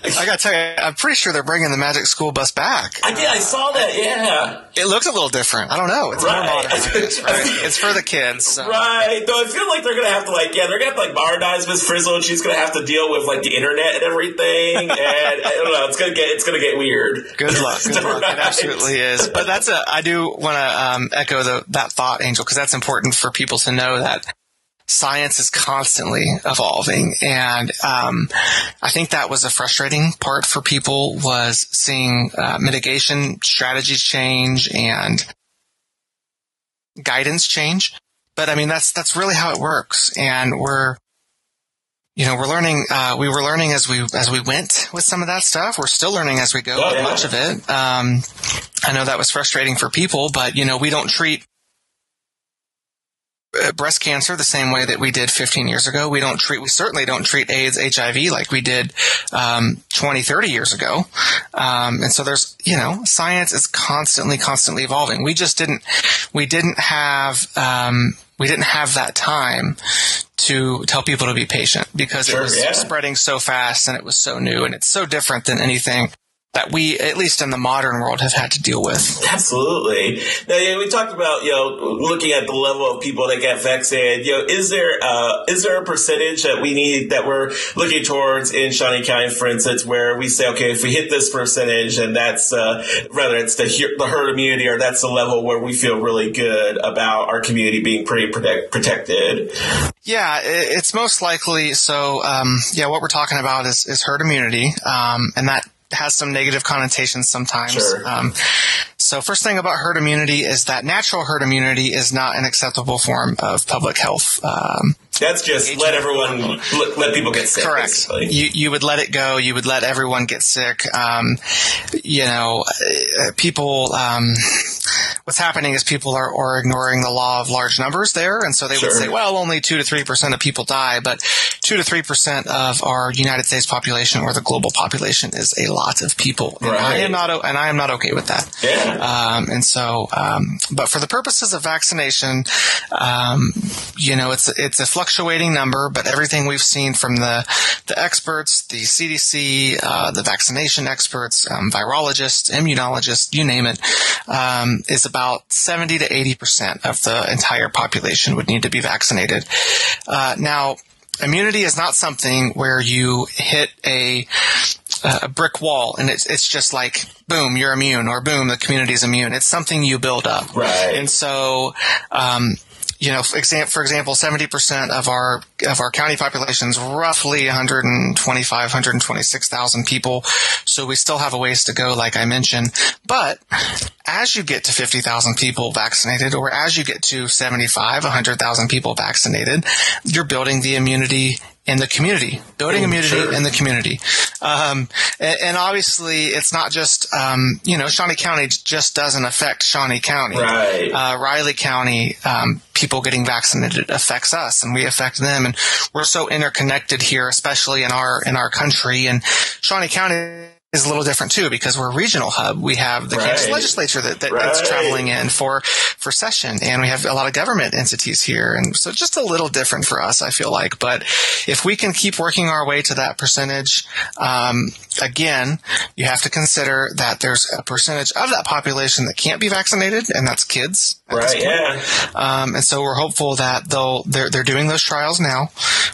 I gotta tell you, I'm pretty sure they're bringing the Magic School Bus back. I did. I saw that. Yeah. It looks a little different. I don't know. It's right. more modern. right? It's for the kids. So. Right. Though I feel like they're gonna have to like, yeah, they're gonna have to like modernize Miss Frizzle, and she's gonna have to deal with like the internet and everything. and I don't know. It's gonna get it's gonna get weird. Good luck. Good luck. Right. It absolutely is. But that's a. I do want to um, echo the, that thought, Angel, because that's important for people to know that science is constantly evolving. And um, i think that was a frustrating part for people was seeing uh, mitigation strategies change and guidance change. But i mean that's that's really how it works. And we're you know we're learning uh, we were learning as we as we went with some of that stuff. We're still learning as we go oh, yeah. much of it. Um, i know that was frustrating for people but you know we don't treat breast cancer the same way that we did 15 years ago. We don't treat, we certainly don't treat AIDS, HIV like we did um, 20, 30 years ago. Um, and so there's, you know, science is constantly, constantly evolving. We just didn't, we didn't have, um, we didn't have that time to tell people to be patient because sure, it was yeah. spreading so fast and it was so new and it's so different than anything that we, at least in the modern world, have had to deal with. Absolutely. Now, yeah, we talked about you know looking at the level of people that get vaccinated. You know, is there uh, is there a percentage that we need that we're looking towards in Shawnee County, for instance, where we say, okay, if we hit this percentage, and that's uh, whether it's the the herd immunity or that's the level where we feel really good about our community being pretty protect, protected. Yeah, it's most likely. So, um, yeah, what we're talking about is, is herd immunity, um, and that has some negative connotations sometimes. Sure. Um, so first thing about herd immunity is that natural herd immunity is not an acceptable form of public health. Um, that's just let everyone let, let, people get sick. Correct. You you would let it go. You would let everyone get sick. Um, you know, uh, people. Um, what's happening is people are, are ignoring the law of large numbers there, and so they sure. would say, well, only two to three percent of people die, but two to three percent of our United States population or the global population is a lot of people, and. I am not and I am not okay with that. Yeah. Um, and so, um, but for the purposes of vaccination, um, you know, it's it's a fluctuating number, but everything we've seen from the, the experts, the CDC, uh, the vaccination experts, um, virologists, immunologists, you name it, um, is about 70 to 80% of the entire population would need to be vaccinated. Uh, now, immunity is not something where you hit a a brick wall and it's it's just like boom you're immune or boom the community is immune. It's something you build up. Right. And so um, you know, for example, 70% of our, of our county population is roughly 125, 126,000 people. So we still have a ways to go, like I mentioned. But as you get to 50,000 people vaccinated or as you get to 75, 100,000 people vaccinated, you're building the immunity in the community, building immunity sure. in the community. Um, and, and, obviously, it's not just um, you know Shawnee County just doesn't affect Shawnee County. Right. Uh, Riley County, um, people getting vaccinated affects us, and we affect them, and we're so interconnected here, especially in our in our country. And Shawnee County is a little different too because we're a regional hub. We have the right. Kansas legislature that, that right. that's traveling in for for session, and we have a lot of government entities here, and so just a little different for us. I feel like, but if we can keep working our way to that percentage, um, again, you have to consider that there's a percentage of that population that can't be vaccinated, and that's kids. Right. Yeah. Um, and so we're hopeful that they'll they're they're doing those trials now.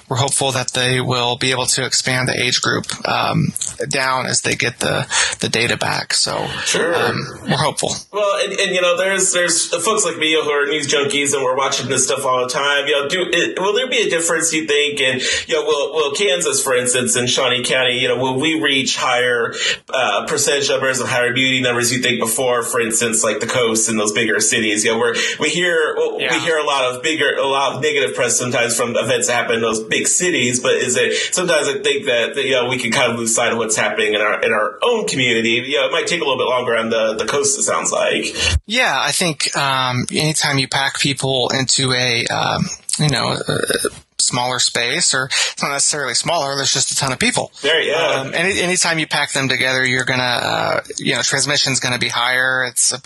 We're hopeful that they will be able to expand the age group um, down as they get get the the data back. So sure. um, we're hopeful. Well, and, and, you know, there's there's folks like me who are news junkies and we're watching this stuff all the time. You know, do it, will there be a difference? You think? And you know, will will Kansas, for instance, in Shawnee County, you know, will we reach higher uh, percentage numbers of higher beauty numbers? You think before, for instance, like the coast and those bigger cities? You know, where we hear yeah. we hear a lot of bigger, a lot of negative press sometimes from events that happen in those big cities. But is it sometimes I think that you know we can kind of lose sight of what's happening in our in our our own community. Yeah, it might take a little bit longer on the, the coast, it sounds like. Yeah, I think um, anytime you pack people into a, um, you know, a smaller space, or it's not necessarily smaller. There's just a ton of people. There, yeah. Um, any anytime you pack them together, you're gonna, uh, you know, transmission's gonna be higher. It's a,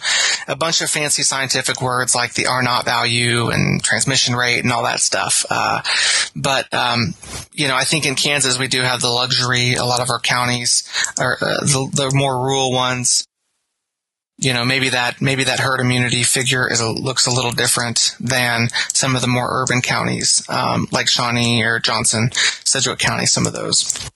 a, bunch of fancy scientific words like the R naught value and transmission rate and all that stuff. Uh, but um, you know, I think in Kansas we do have the luxury. A lot of our counties, or uh, the, the more rural ones, you know, maybe that maybe that herd immunity figure is a, looks a little different than some of the more urban counties, um, like Shawnee or Johnson, Sedgwick County, some of those.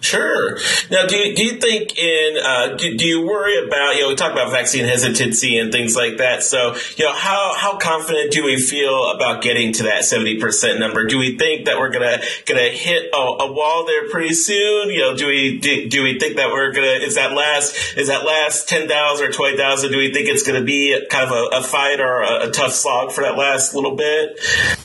Sure. Now, do you, do you think in uh, do, do you worry about you know we talk about vaccine hesitancy and things like that? So you know how how confident do we feel about getting to that seventy percent number? Do we think that we're gonna gonna hit a, a, wall there pretty soon? You know, do we do, do we think that we're gonna is that last is that last ten thousand or twenty thousand? Do we think it's gonna be kind of a, a fight or a, a tough slog for that last little bit?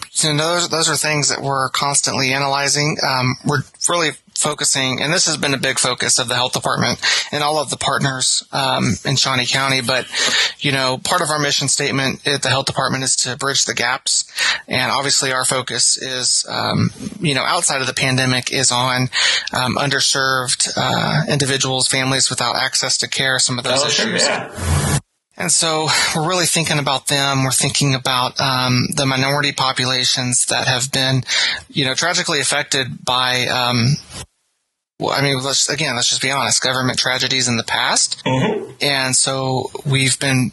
So those those are things that we're constantly analyzing. Um, we're really focusing, and this has been a big focus of the health department and all of the partners um, in Shawnee County. But you know, part of our mission statement at the health department is to bridge the gaps, and obviously our focus is, um, you know, outside of the pandemic is on um, underserved uh, individuals, families without access to care. Some of those oh, issues. Yeah. And so we're really thinking about them. We're thinking about um, the minority populations that have been, you know, tragically affected by. Um, well, I mean, let's again, let's just be honest. Government tragedies in the past, mm-hmm. and so we've been,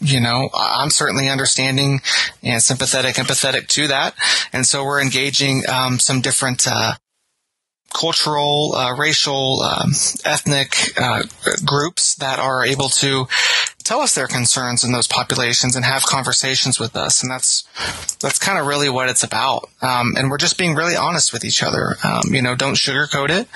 you know, I'm certainly understanding and sympathetic, empathetic to that, and so we're engaging um, some different uh, cultural, uh, racial, um, ethnic uh, groups that are able to tell us their concerns in those populations and have conversations with us. And that's, that's kind of really what it's about. Um, and we're just being really honest with each other. Um, you know, don't sugarcoat it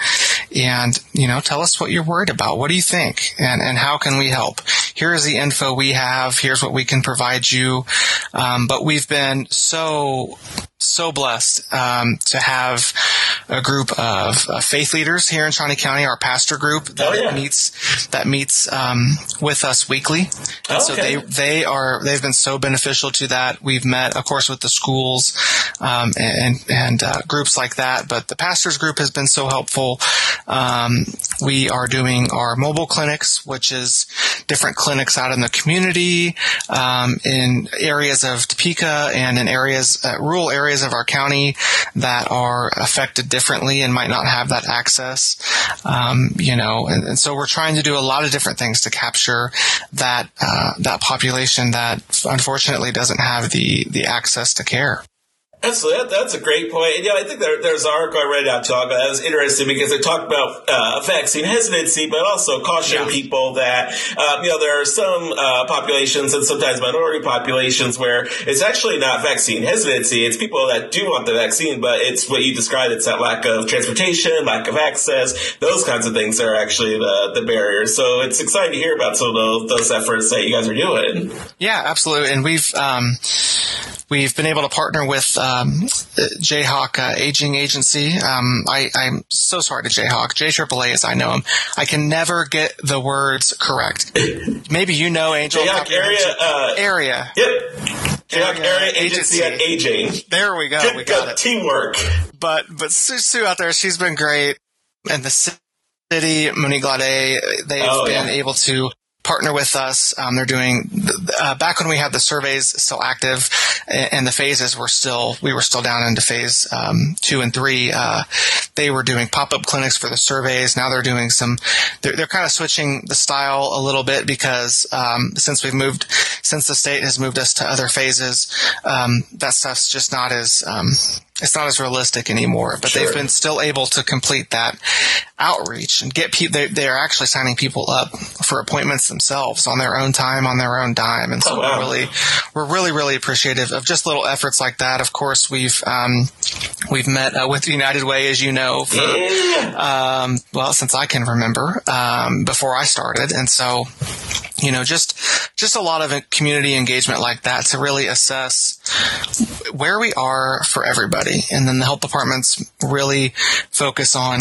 and, you know, tell us what you're worried about. What do you think? And, and how can we help? Here's the info we have. Here's what we can provide you. Um, but we've been so, so blessed, um, to have a group of uh, faith leaders here in Shawnee County, our pastor group that oh, yeah. meets, that meets, um, with us weekly and okay. so they they are they've been so beneficial to that. We've met, of course, with the schools um, and and uh, groups like that, but the pastors group has been so helpful. Um, we are doing our mobile clinics, which is different clinics out in the community, um, in areas of Topeka and in areas, uh, rural areas of our county that are affected differently and might not have that access. Um, you know, and, and, so we're trying to do a lot of different things to capture that uh, that population that unfortunately doesn't have the the access to care. Absolutely, that's a great point. And, yeah, I think there, there's an article I read out talk that was interesting because they talked about uh, vaccine hesitancy, but also caution yeah. people that um, you know there are some uh, populations and sometimes minority populations where it's actually not vaccine hesitancy; it's people that do want the vaccine, but it's what you described. It's that lack of transportation, lack of access, those kinds of things are actually the the barriers. So it's exciting to hear about some of those, those efforts that you guys are doing. Yeah, absolutely, and we've. Um, We've been able to partner with um, Jayhawk uh, Aging Agency. Um, I, am so sorry to Jayhawk, JAAA as I know him. I can never get the words correct. Maybe you know Angel. Jayhawk area. Uh, area. Yep. Jayhawk area, area Agency, at Aging. There we go. Good, we got it. Teamwork. But but Sue, Sue out there, she's been great, and the city, Monique Glade, they've oh, been yeah. able to partner with us. Um, they're doing uh, back when we had the surveys still active and the phases were still we were still down into phase um, two and three. Uh, they were doing pop up clinics for the surveys. Now they're doing some. They're, they're kind of switching the style a little bit because um, since we've moved, since the state has moved us to other phases, um, that stuff's just not as um, it's not as realistic anymore, but sure. they've been still able to complete that outreach and get people. They, they, are actually signing people up for appointments themselves on their own time, on their own dime, and so oh, wow. we're really, we're really, really appreciative of just little efforts like that. Of course, we've um, we've met uh, with United Way, as you know, for yeah. um, well since I can remember um, before I started, and so you know just just a lot of community engagement like that to really assess where we are for everybody. And then the health departments really focus on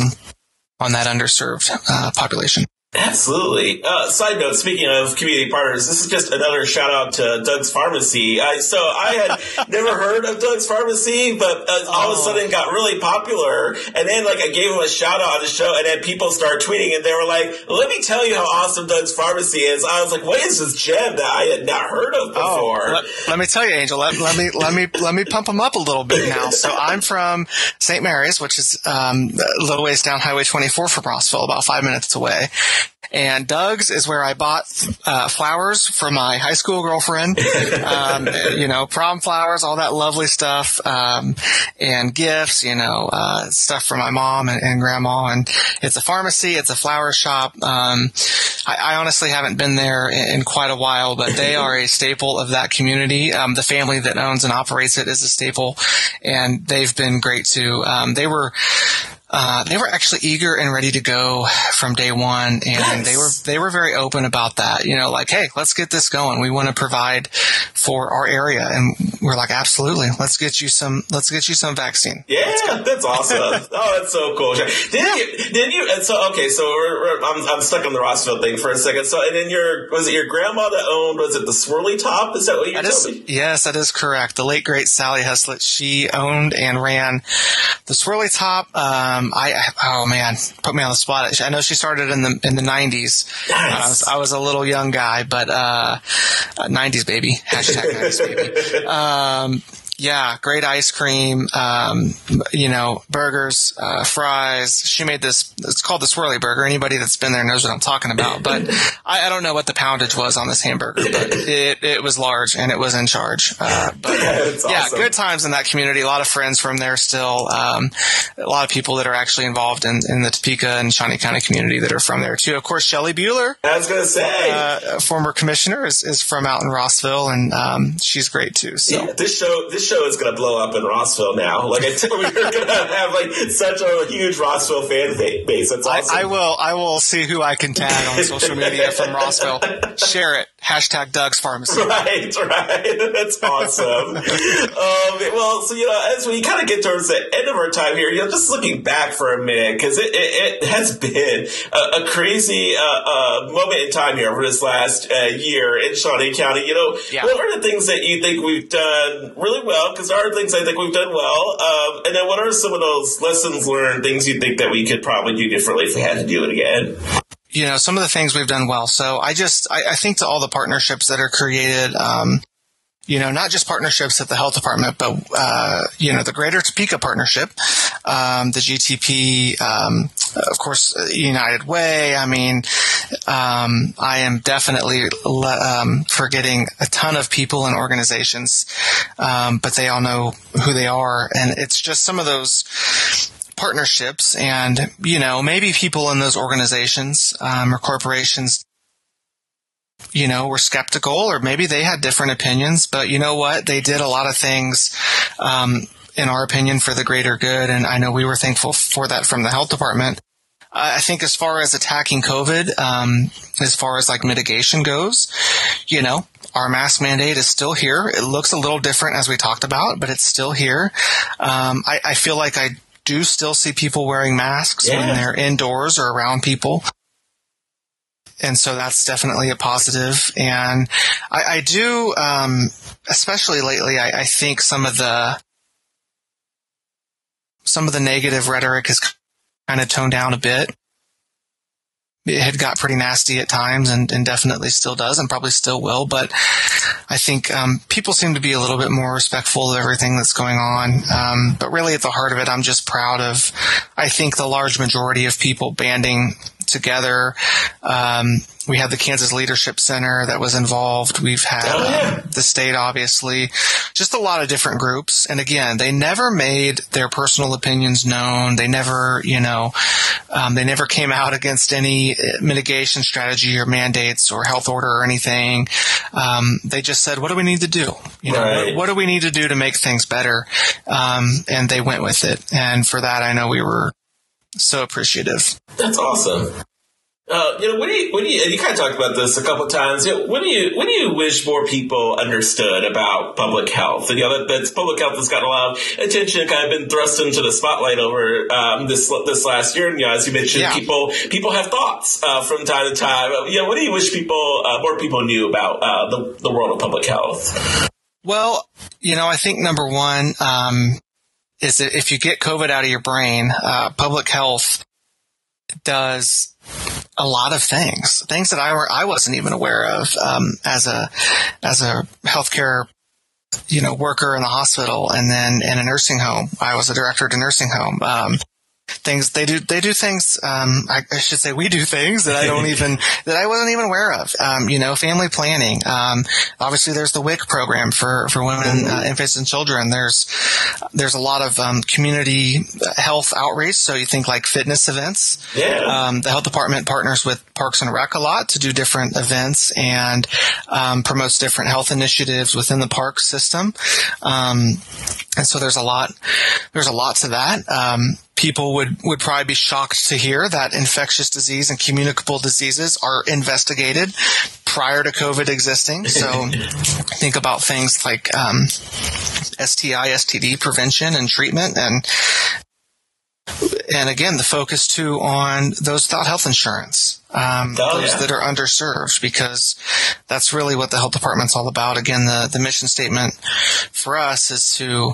on that underserved uh, population Absolutely. Uh, side note, speaking of community partners, this is just another shout out to Doug's Pharmacy. I, so I had never heard of Doug's Pharmacy, but uh, all oh. of a oh. sudden got really popular. And then like I gave him a shout out on the show and then people started tweeting and they were like, let me tell you how awesome Doug's Pharmacy is. I was like, what is this gem that I had not heard of oh, before? Oh, let, let, me tell you, Angel, let, let, me, let me, let me pump him up a little bit now. So I'm from St. Mary's, which is, um, a little ways down Highway 24 from Rossville, about five minutes away. And Doug's is where I bought uh, flowers for my high school girlfriend. Um, you know, prom flowers, all that lovely stuff, um, and gifts. You know, uh, stuff for my mom and, and, grandma. And it's a pharmacy. It's a flower shop. Um, I, I, honestly haven't been there in, in, quite a while, but they are a staple of that community. Um, the family that owns and operates it is a staple, and they've been great too. Um, they were uh, they were actually eager and ready to go from day one, and nice. they were they were very open about that. You know, like, hey, let's get this going. We want to provide for our area. And we're like, absolutely. Let's get you some, let's get you some vaccine. Yeah, that's awesome. oh, that's so cool. Did yeah. you, did you, and so, okay, so we're, we're, I'm, I'm stuck on the Rossville thing for a second. So, and then your, was it your grandma that owned, was it the Swirly Top? Is that what you're telling me? Yes, that is correct. The late, great Sally Heslett, she owned and ran the Swirly Top. Um, I, oh man, put me on the spot. I know she started in the, in the 90s. Nice. I, was, I was a little young guy, but, uh, 90s baby. Hashtag 90s baby. Um, yeah, great ice cream, um, you know, burgers, uh, fries. She made this, it's called the swirly burger. Anybody that's been there knows what I'm talking about, but I, I, don't know what the poundage was on this hamburger, but it, it was large and it was in charge. Uh, but yeah, awesome. good times in that community. A lot of friends from there still. Um, a lot of people that are actually involved in, in the Topeka and Shawnee County community that are from there too. Of course, Shelly Buhler. I was going to say, uh, former commissioner is, is from out in Rossville and, um, she's great too. So yeah, this show, this show is going to blow up in Rossville now. Like I tell we're going to have like such a huge Rossville fan base. That's awesome. I, I, will. I will see who I can tag on social media from Rossville. Share it. Hashtag Doug's Pharmacy. Right, right. That's awesome. um, well, so you know, as we kind of get towards the end of our time here, you know, just looking back for a minute because it, it, it, has been a, a crazy uh, uh, moment in time here over this last uh, year in Shawnee County. You know, yeah. what are the things that you think we've done really well? Because there are things I think we've done well, um, and then what are some of those lessons learned, things you think that we could probably do differently if we had to do it again? you know, some of the things we've done well. So I just, I, I think to all the partnerships that are created, um, you know, not just partnerships at the health department, but, uh, you know, the Greater Topeka Partnership, um, the GTP, um, of course, United Way. I mean, um, I am definitely um, forgetting a ton of people and organizations, um, but they all know who they are. And it's just some of those partnerships and, you know, maybe people in those organizations um, or corporations you know, were skeptical or maybe they had different opinions, but you know what? They did a lot of things, um, in our opinion for the greater good. And I know we were thankful for that from the health department. I think as far as attacking COVID, um, as far as like mitigation goes, you know, our mask mandate is still here. It looks a little different as we talked about, but it's still here. Um, I, I, feel like I do still see people wearing masks yeah. when they're indoors or around people. And so that's definitely a positive. And I, I do, um, especially lately, I, I, think some of the, some of the negative rhetoric has kind of toned down a bit it had got pretty nasty at times and, and, definitely still does and probably still will. But I think um, people seem to be a little bit more respectful of everything that's going on. Um, but really, at the heart of it, I'm just proud of, I think, the large majority of people banding together. Um, we had the Kansas Leadership Center that was involved. We've had oh, yeah. um, the state, obviously, just a lot of different groups. And again, they never made their personal opinions known. They never, you know, um, they never came out against any mitigation strategy or mandates or health order or anything. Um, they just said, "What do we need to do? You know, right. what, what, do we need to do to make things better?" Um, and they went with it. And for that, I know we were so appreciative. That's awesome. Uh, you know, what do you, what do you, you kind of talked about this a couple of times. You know, what do you, what do you wish more people understood about public health? And, you know, that, that's public health has gotten a lot of attention, kind of been thrust into the spotlight over, um, this, this last year. And, you know, as you mentioned, yeah. people, people have thoughts, uh, from time to time. You know, what do you wish people, uh, more people knew about, uh, the, the world of public health? Well, you know, I think number one, um, is that if you get COVID out of your brain, uh, public health does a lot of things, things that I were I wasn't even aware of um, as a as a healthcare you know worker in the hospital and then in a nursing home. I was a director at a nursing home. Um, things they do they do things um, I, I, should say we do things that I don't even that I wasn't even aware of. Um, you know family planning um, obviously there's the WIC program for for women uh, infants and children. There's there's a lot of um, community health outreach. So you think like fitness events. Yeah. Um, the health department partners with Parks and Rec a lot to do different events and um, promotes different health initiatives within the park system. And so there's a lot there's a lot to that people would, would probably be shocked to hear that infectious disease and communicable diseases are investigated prior to COVID existing. So think about things like um, STI, STD prevention and treatment, and and again, the focus too on those without health insurance, um, oh, those yeah. that are underserved, because that's really what the health department's all about. Again, the, the mission statement for us is to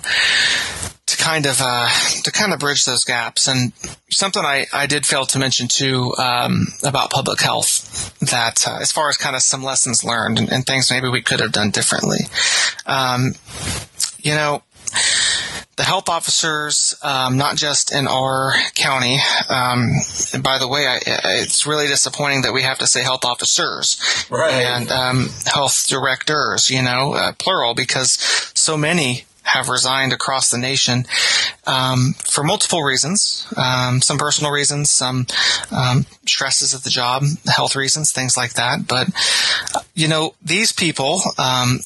to kind of uh, to kind of bridge those gaps. And something I, I did fail to mention too um, about public health that uh, as far as kind of some lessons learned and, and, things maybe we could have done differently. Um, you know the health officers, um, not just in our county. Um, by the way, I, it's really disappointing that we have to say health officers right. and um, health directors, you know, uh, plural, because so many have resigned across the nation um, for multiple reasons. Um, some personal reasons, some um, stresses of the job, health reasons, things like that. But you know, these people um,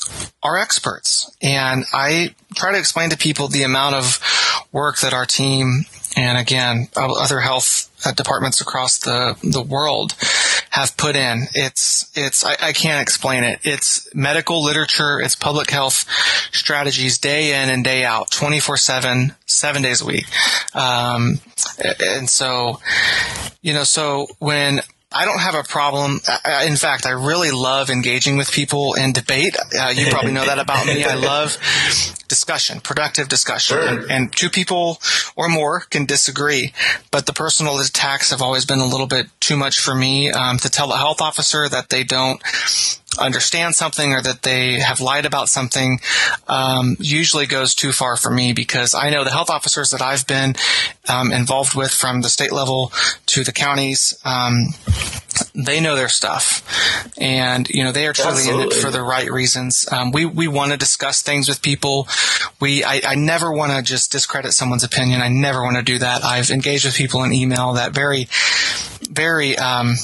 are experts, and I try to explain to people the amount of work that our team and again other health uh, departments across the the world have put in. It's it's I, I, can't explain it. It's medical literature. It's public health strategies day in and day out, twenty four seven, seven days a week. Um, and so, you know, so when I don't have a problem. In fact, I really love engaging with people in debate. Uh, you probably know that about me. I love discussion, productive discussion. Sure. And, and, two people or more can disagree, but the personal attacks have always been a little bit too much for me um, to tell a health officer that they don't understand something or that they have lied about something um, usually goes too far for me because I know the health officers that I've been um, involved with from the state level to the counties. Um, they know their stuff, and you know they are truly Absolutely. in it for the right reasons. Um, we we want to discuss things with people. We I, I never want to just discredit someone's opinion. I never want to do that. I've engaged with people in email that very very um,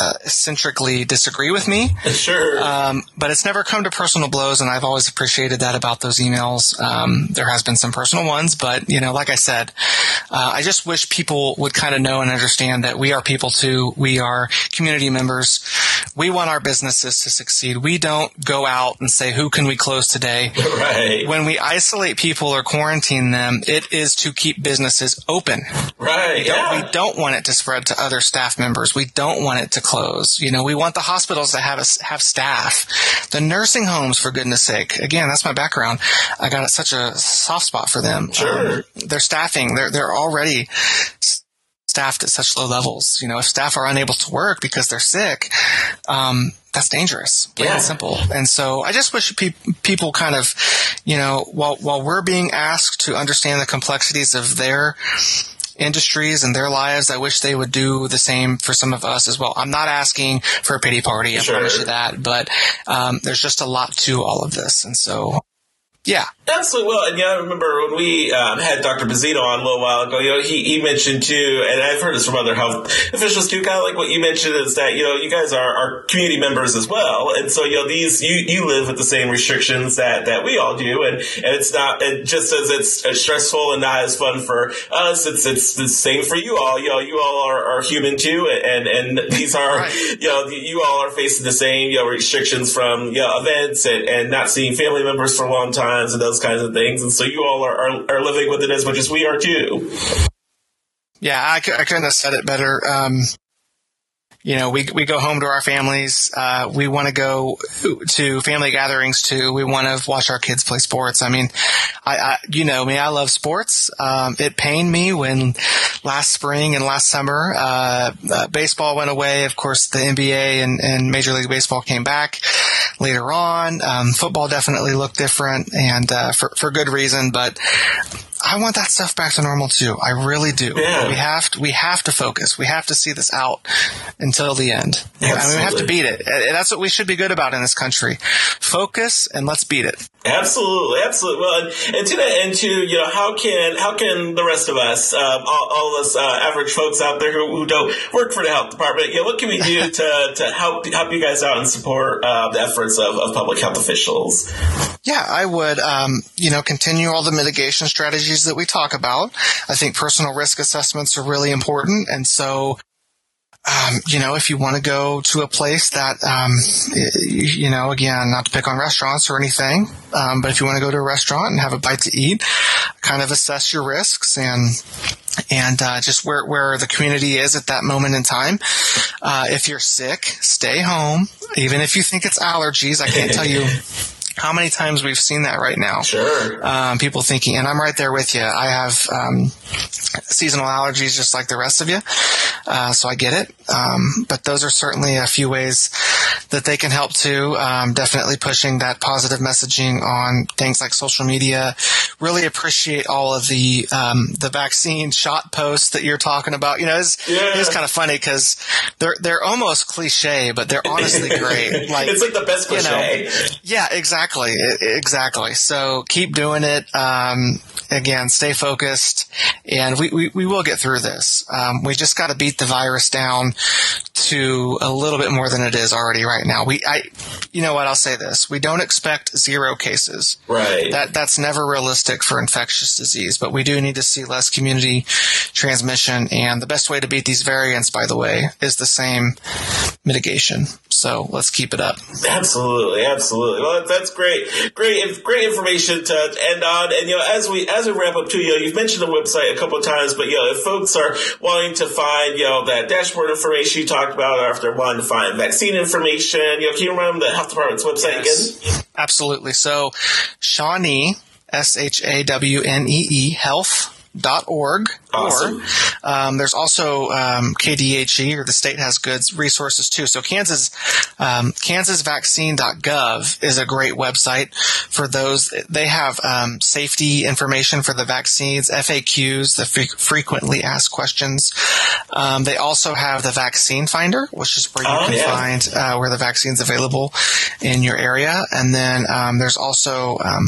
uh, eccentrically disagree with me. Sure. Um, but it's never come to personal blows, and I've always appreciated that about those emails. Um, there has been some personal ones, but you know, like I said, uh, I just wish people would kind of know and understand that we are people too. We are community members. We want our businesses to succeed. We don't go out and say, "Who can we close today?" Right. When we isolate people or quarantine them, it is to keep businesses open. Right. We don't, yeah. we don't want it to spread to other staff members. We don't want it to close. You know, we want the hospitals to have a, have staff. The nursing homes, for goodness sake. Again, that's my background. I got such a soft spot for them. Sure. Um, their staffing, they're, they're already staffed at such low levels. You know, if staff are unable to work because they're sick, um, that's dangerous, plain yeah. and simple. And so I just wish pe- people kind of, you know, while while we're being asked to understand the complexities of their industries and their lives. I wish they would do the same for some of us as well. I'm not asking for a pity party. I sure. promise you that, but um, there's just a lot to all of this, and so yeah. Absolutely. Well, and yeah, I remember when we um, had Dr. Pezzino on a little while ago, you know, he, he mentioned too, and I've heard this from other health officials too, kind of like what you mentioned is that, you know, you guys are, are community members as well. And so, you know, these, you, you live with the same restrictions that, that we all do. And, and it's not, and just as it's stressful and not as fun for us, it's, it's the same for you all. You know, you all are, are human too. And, and these are, right. you know, you all are facing the same, you know, restrictions from, you know, events and, and not seeing family members for a long time times and those kinds of things. And so you all are, are, are living with it as much as we are too. Yeah, I, I couldn't have said it better. Um, you know, we we go home to our families. Uh, we want to go to family gatherings too. We want to watch our kids play sports. I mean, I, I you know me, I love sports. Um, it pained me when last spring and last summer uh, uh, baseball went away. Of course, the NBA and, and Major League Baseball came back later on. Um, football definitely looked different and uh, for for good reason, but I want that stuff back to normal too. I really do. Yeah. We have to, we have to focus. We have to see this out until the end. I mean, we have to beat it. And that's what we should be good about in this country. Focus and let's beat it. Absolutely, absolutely. Well, and, and to that end, too, you know, how can how can the rest of us, um, all, all of us uh, average folks out there who, who, don't work for the health department, you know, what can we do to, to help help you guys out and support uh, the efforts of, of public health officials? Yeah, I would, um, you know, continue all the mitigation strategies that we talk about. I think personal risk assessments are really important, and so um, you know, if you want to go to a place that, um, you know, again, not to pick on restaurants or anything, um, but if you want to go to a restaurant and have a bite to eat, kind of assess your risks and and uh, just where where the community is at that moment in time. Uh, if you're sick, stay home. Even if you think it's allergies, I can't tell you how many times we've seen that right now. Sure. Um, people thinking, and I'm right there with you. I have um, seasonal allergies just like the rest of you, uh, so I get it. Um, but those are certainly a few ways that they can help too. Um, definitely pushing that positive messaging on things like social media. Really appreciate all of the um, the vaccine shot posts that you're talking about. You know, it's, yeah. it's kind of funny because they're they're almost cliche, but they're honestly great. Like it's like the best cliche. You know, yeah, exactly Exactly. Exactly. So keep doing it. Um, again, stay focused and we, we, we will get through this. Um, we just got to beat the virus down to a little bit more than it is already right now. We, I, you know what? I'll say this. We don't expect zero cases. Right. That, that's never realistic for infectious disease, but we do need to see less community transmission. And the best way to beat these variants, by the way, is the same mitigation. So let's keep it up. Absolutely, absolutely. Well, that's great, great, great information to end on. And you know, as we as we wrap up too, you know, you've mentioned the website a couple of times, but you know, if folks are wanting to find you know that dashboard information you talked about, or if they're wanting to find vaccine information, you know, can you remember the health department's website yes. again? Absolutely. So, Shawnee, S H A W N E E, health org. Awesome. Or um, there's also um, KDHE, or the state has good resources too. So Kansas um, KansasVaccine.gov is a great website for those. They have um, safety information for the vaccines, FAQs, the fre- frequently asked questions. Um, they also have the Vaccine Finder, which is where you oh, can yeah. find uh, where the vaccine's available in your area. And then um, there's also uh,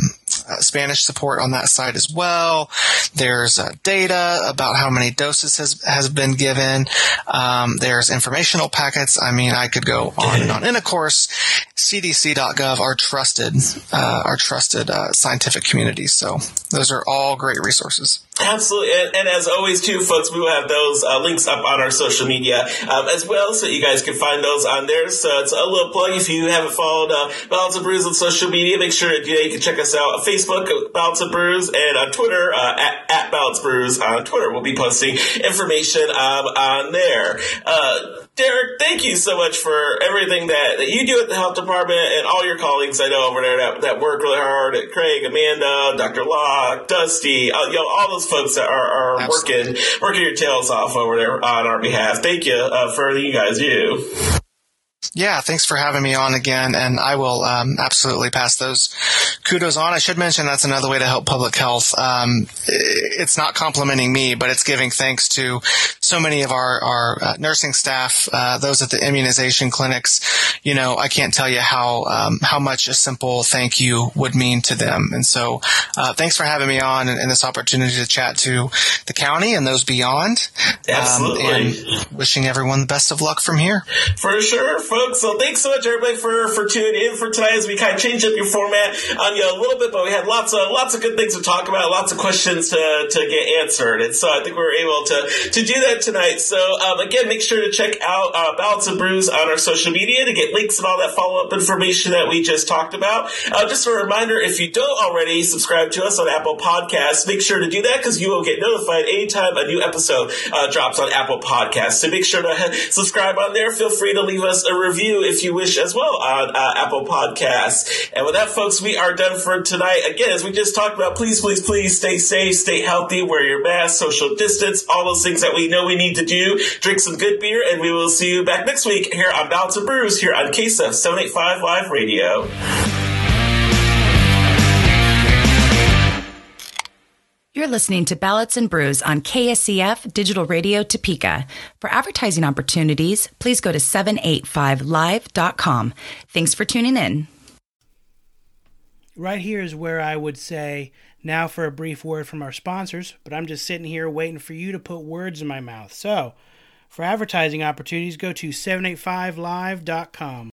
Spanish support on that side as well. There's uh, data about how many doses has has been given. Um, there's informational packets. I mean, I could go on and on. And of course, CDC.gov are trusted, uh, trusted uh, scientific communities. So those are all great resources. Absolutely, and, and, as always, too, folks, we will have those uh, links up on our social media um, as well, so you guys can find those on there. So it's a little plug if you haven't followed uh, Ballots and Brews on social media. Make sure you, know, you can check us out Facebook, Ballots and Brews, and on Twitter uh, at, at Balance Brews on Twitter. We'll be posting information um, on there. Uh, Derek, thank you so much for everything that, that you do at the health department and all your colleagues I know over there that, that work really hard. At Craig, Amanda, Dr. Locke, Dusty, uh, you know, all those folks that are, are working working your tails off over there on our behalf. Thank you uh, for everything you guys do. Yeah, thanks for having me on again, and I will um, absolutely pass those kudos on. I should mention that's another way to help public health. Um, it's not complimenting me, but it's giving thanks to so many of our, our uh, nursing staff, uh, those at the immunization clinics. You know, I can't tell you how um, how much a simple thank you would mean to them. And so, uh, thanks for having me on and, and, this opportunity to chat to the county and those beyond. Absolutely. Um, and wishing everyone the best of luck from here. For sure folks. So thanks so much, everybody, for for tuning in for tonight as we kind of changed up your format on a little bit, but we had lots of lots of good things to talk about, lots of questions to to get answered, and so I think we were able to to do that tonight. So um, again, make sure to check out uh, Ballots and Brews on our social media to get links and all that follow up information that we just talked about. Uh, just a reminder, if you don't already subscribe to us on Apple Podcasts, make sure to do that because you will get notified anytime a new episode uh, drops on Apple Podcasts. So make sure to subscribe on there. Feel free to leave us a review if you wish as well on uh, Apple Podcasts. And with that, folks, we are done for tonight. Again, as we just talked about, please, please, please stay safe, stay healthy, wear your mask, social distance, all those things that we know we need to do. Drink some good beer, and we will see you back next week here on Ballots and Brews here on KSEF 785 Live Radio. You're listening to Ballots and Brews on KSEF Digital Radio Topeka. For advertising opportunities, please go to 785live.com. Thanks for tuning in. Right here is where I would say, now for a brief word from our sponsors, but I'm just sitting here waiting for you to put words in my mouth. So, for advertising opportunities, go to 785live.com.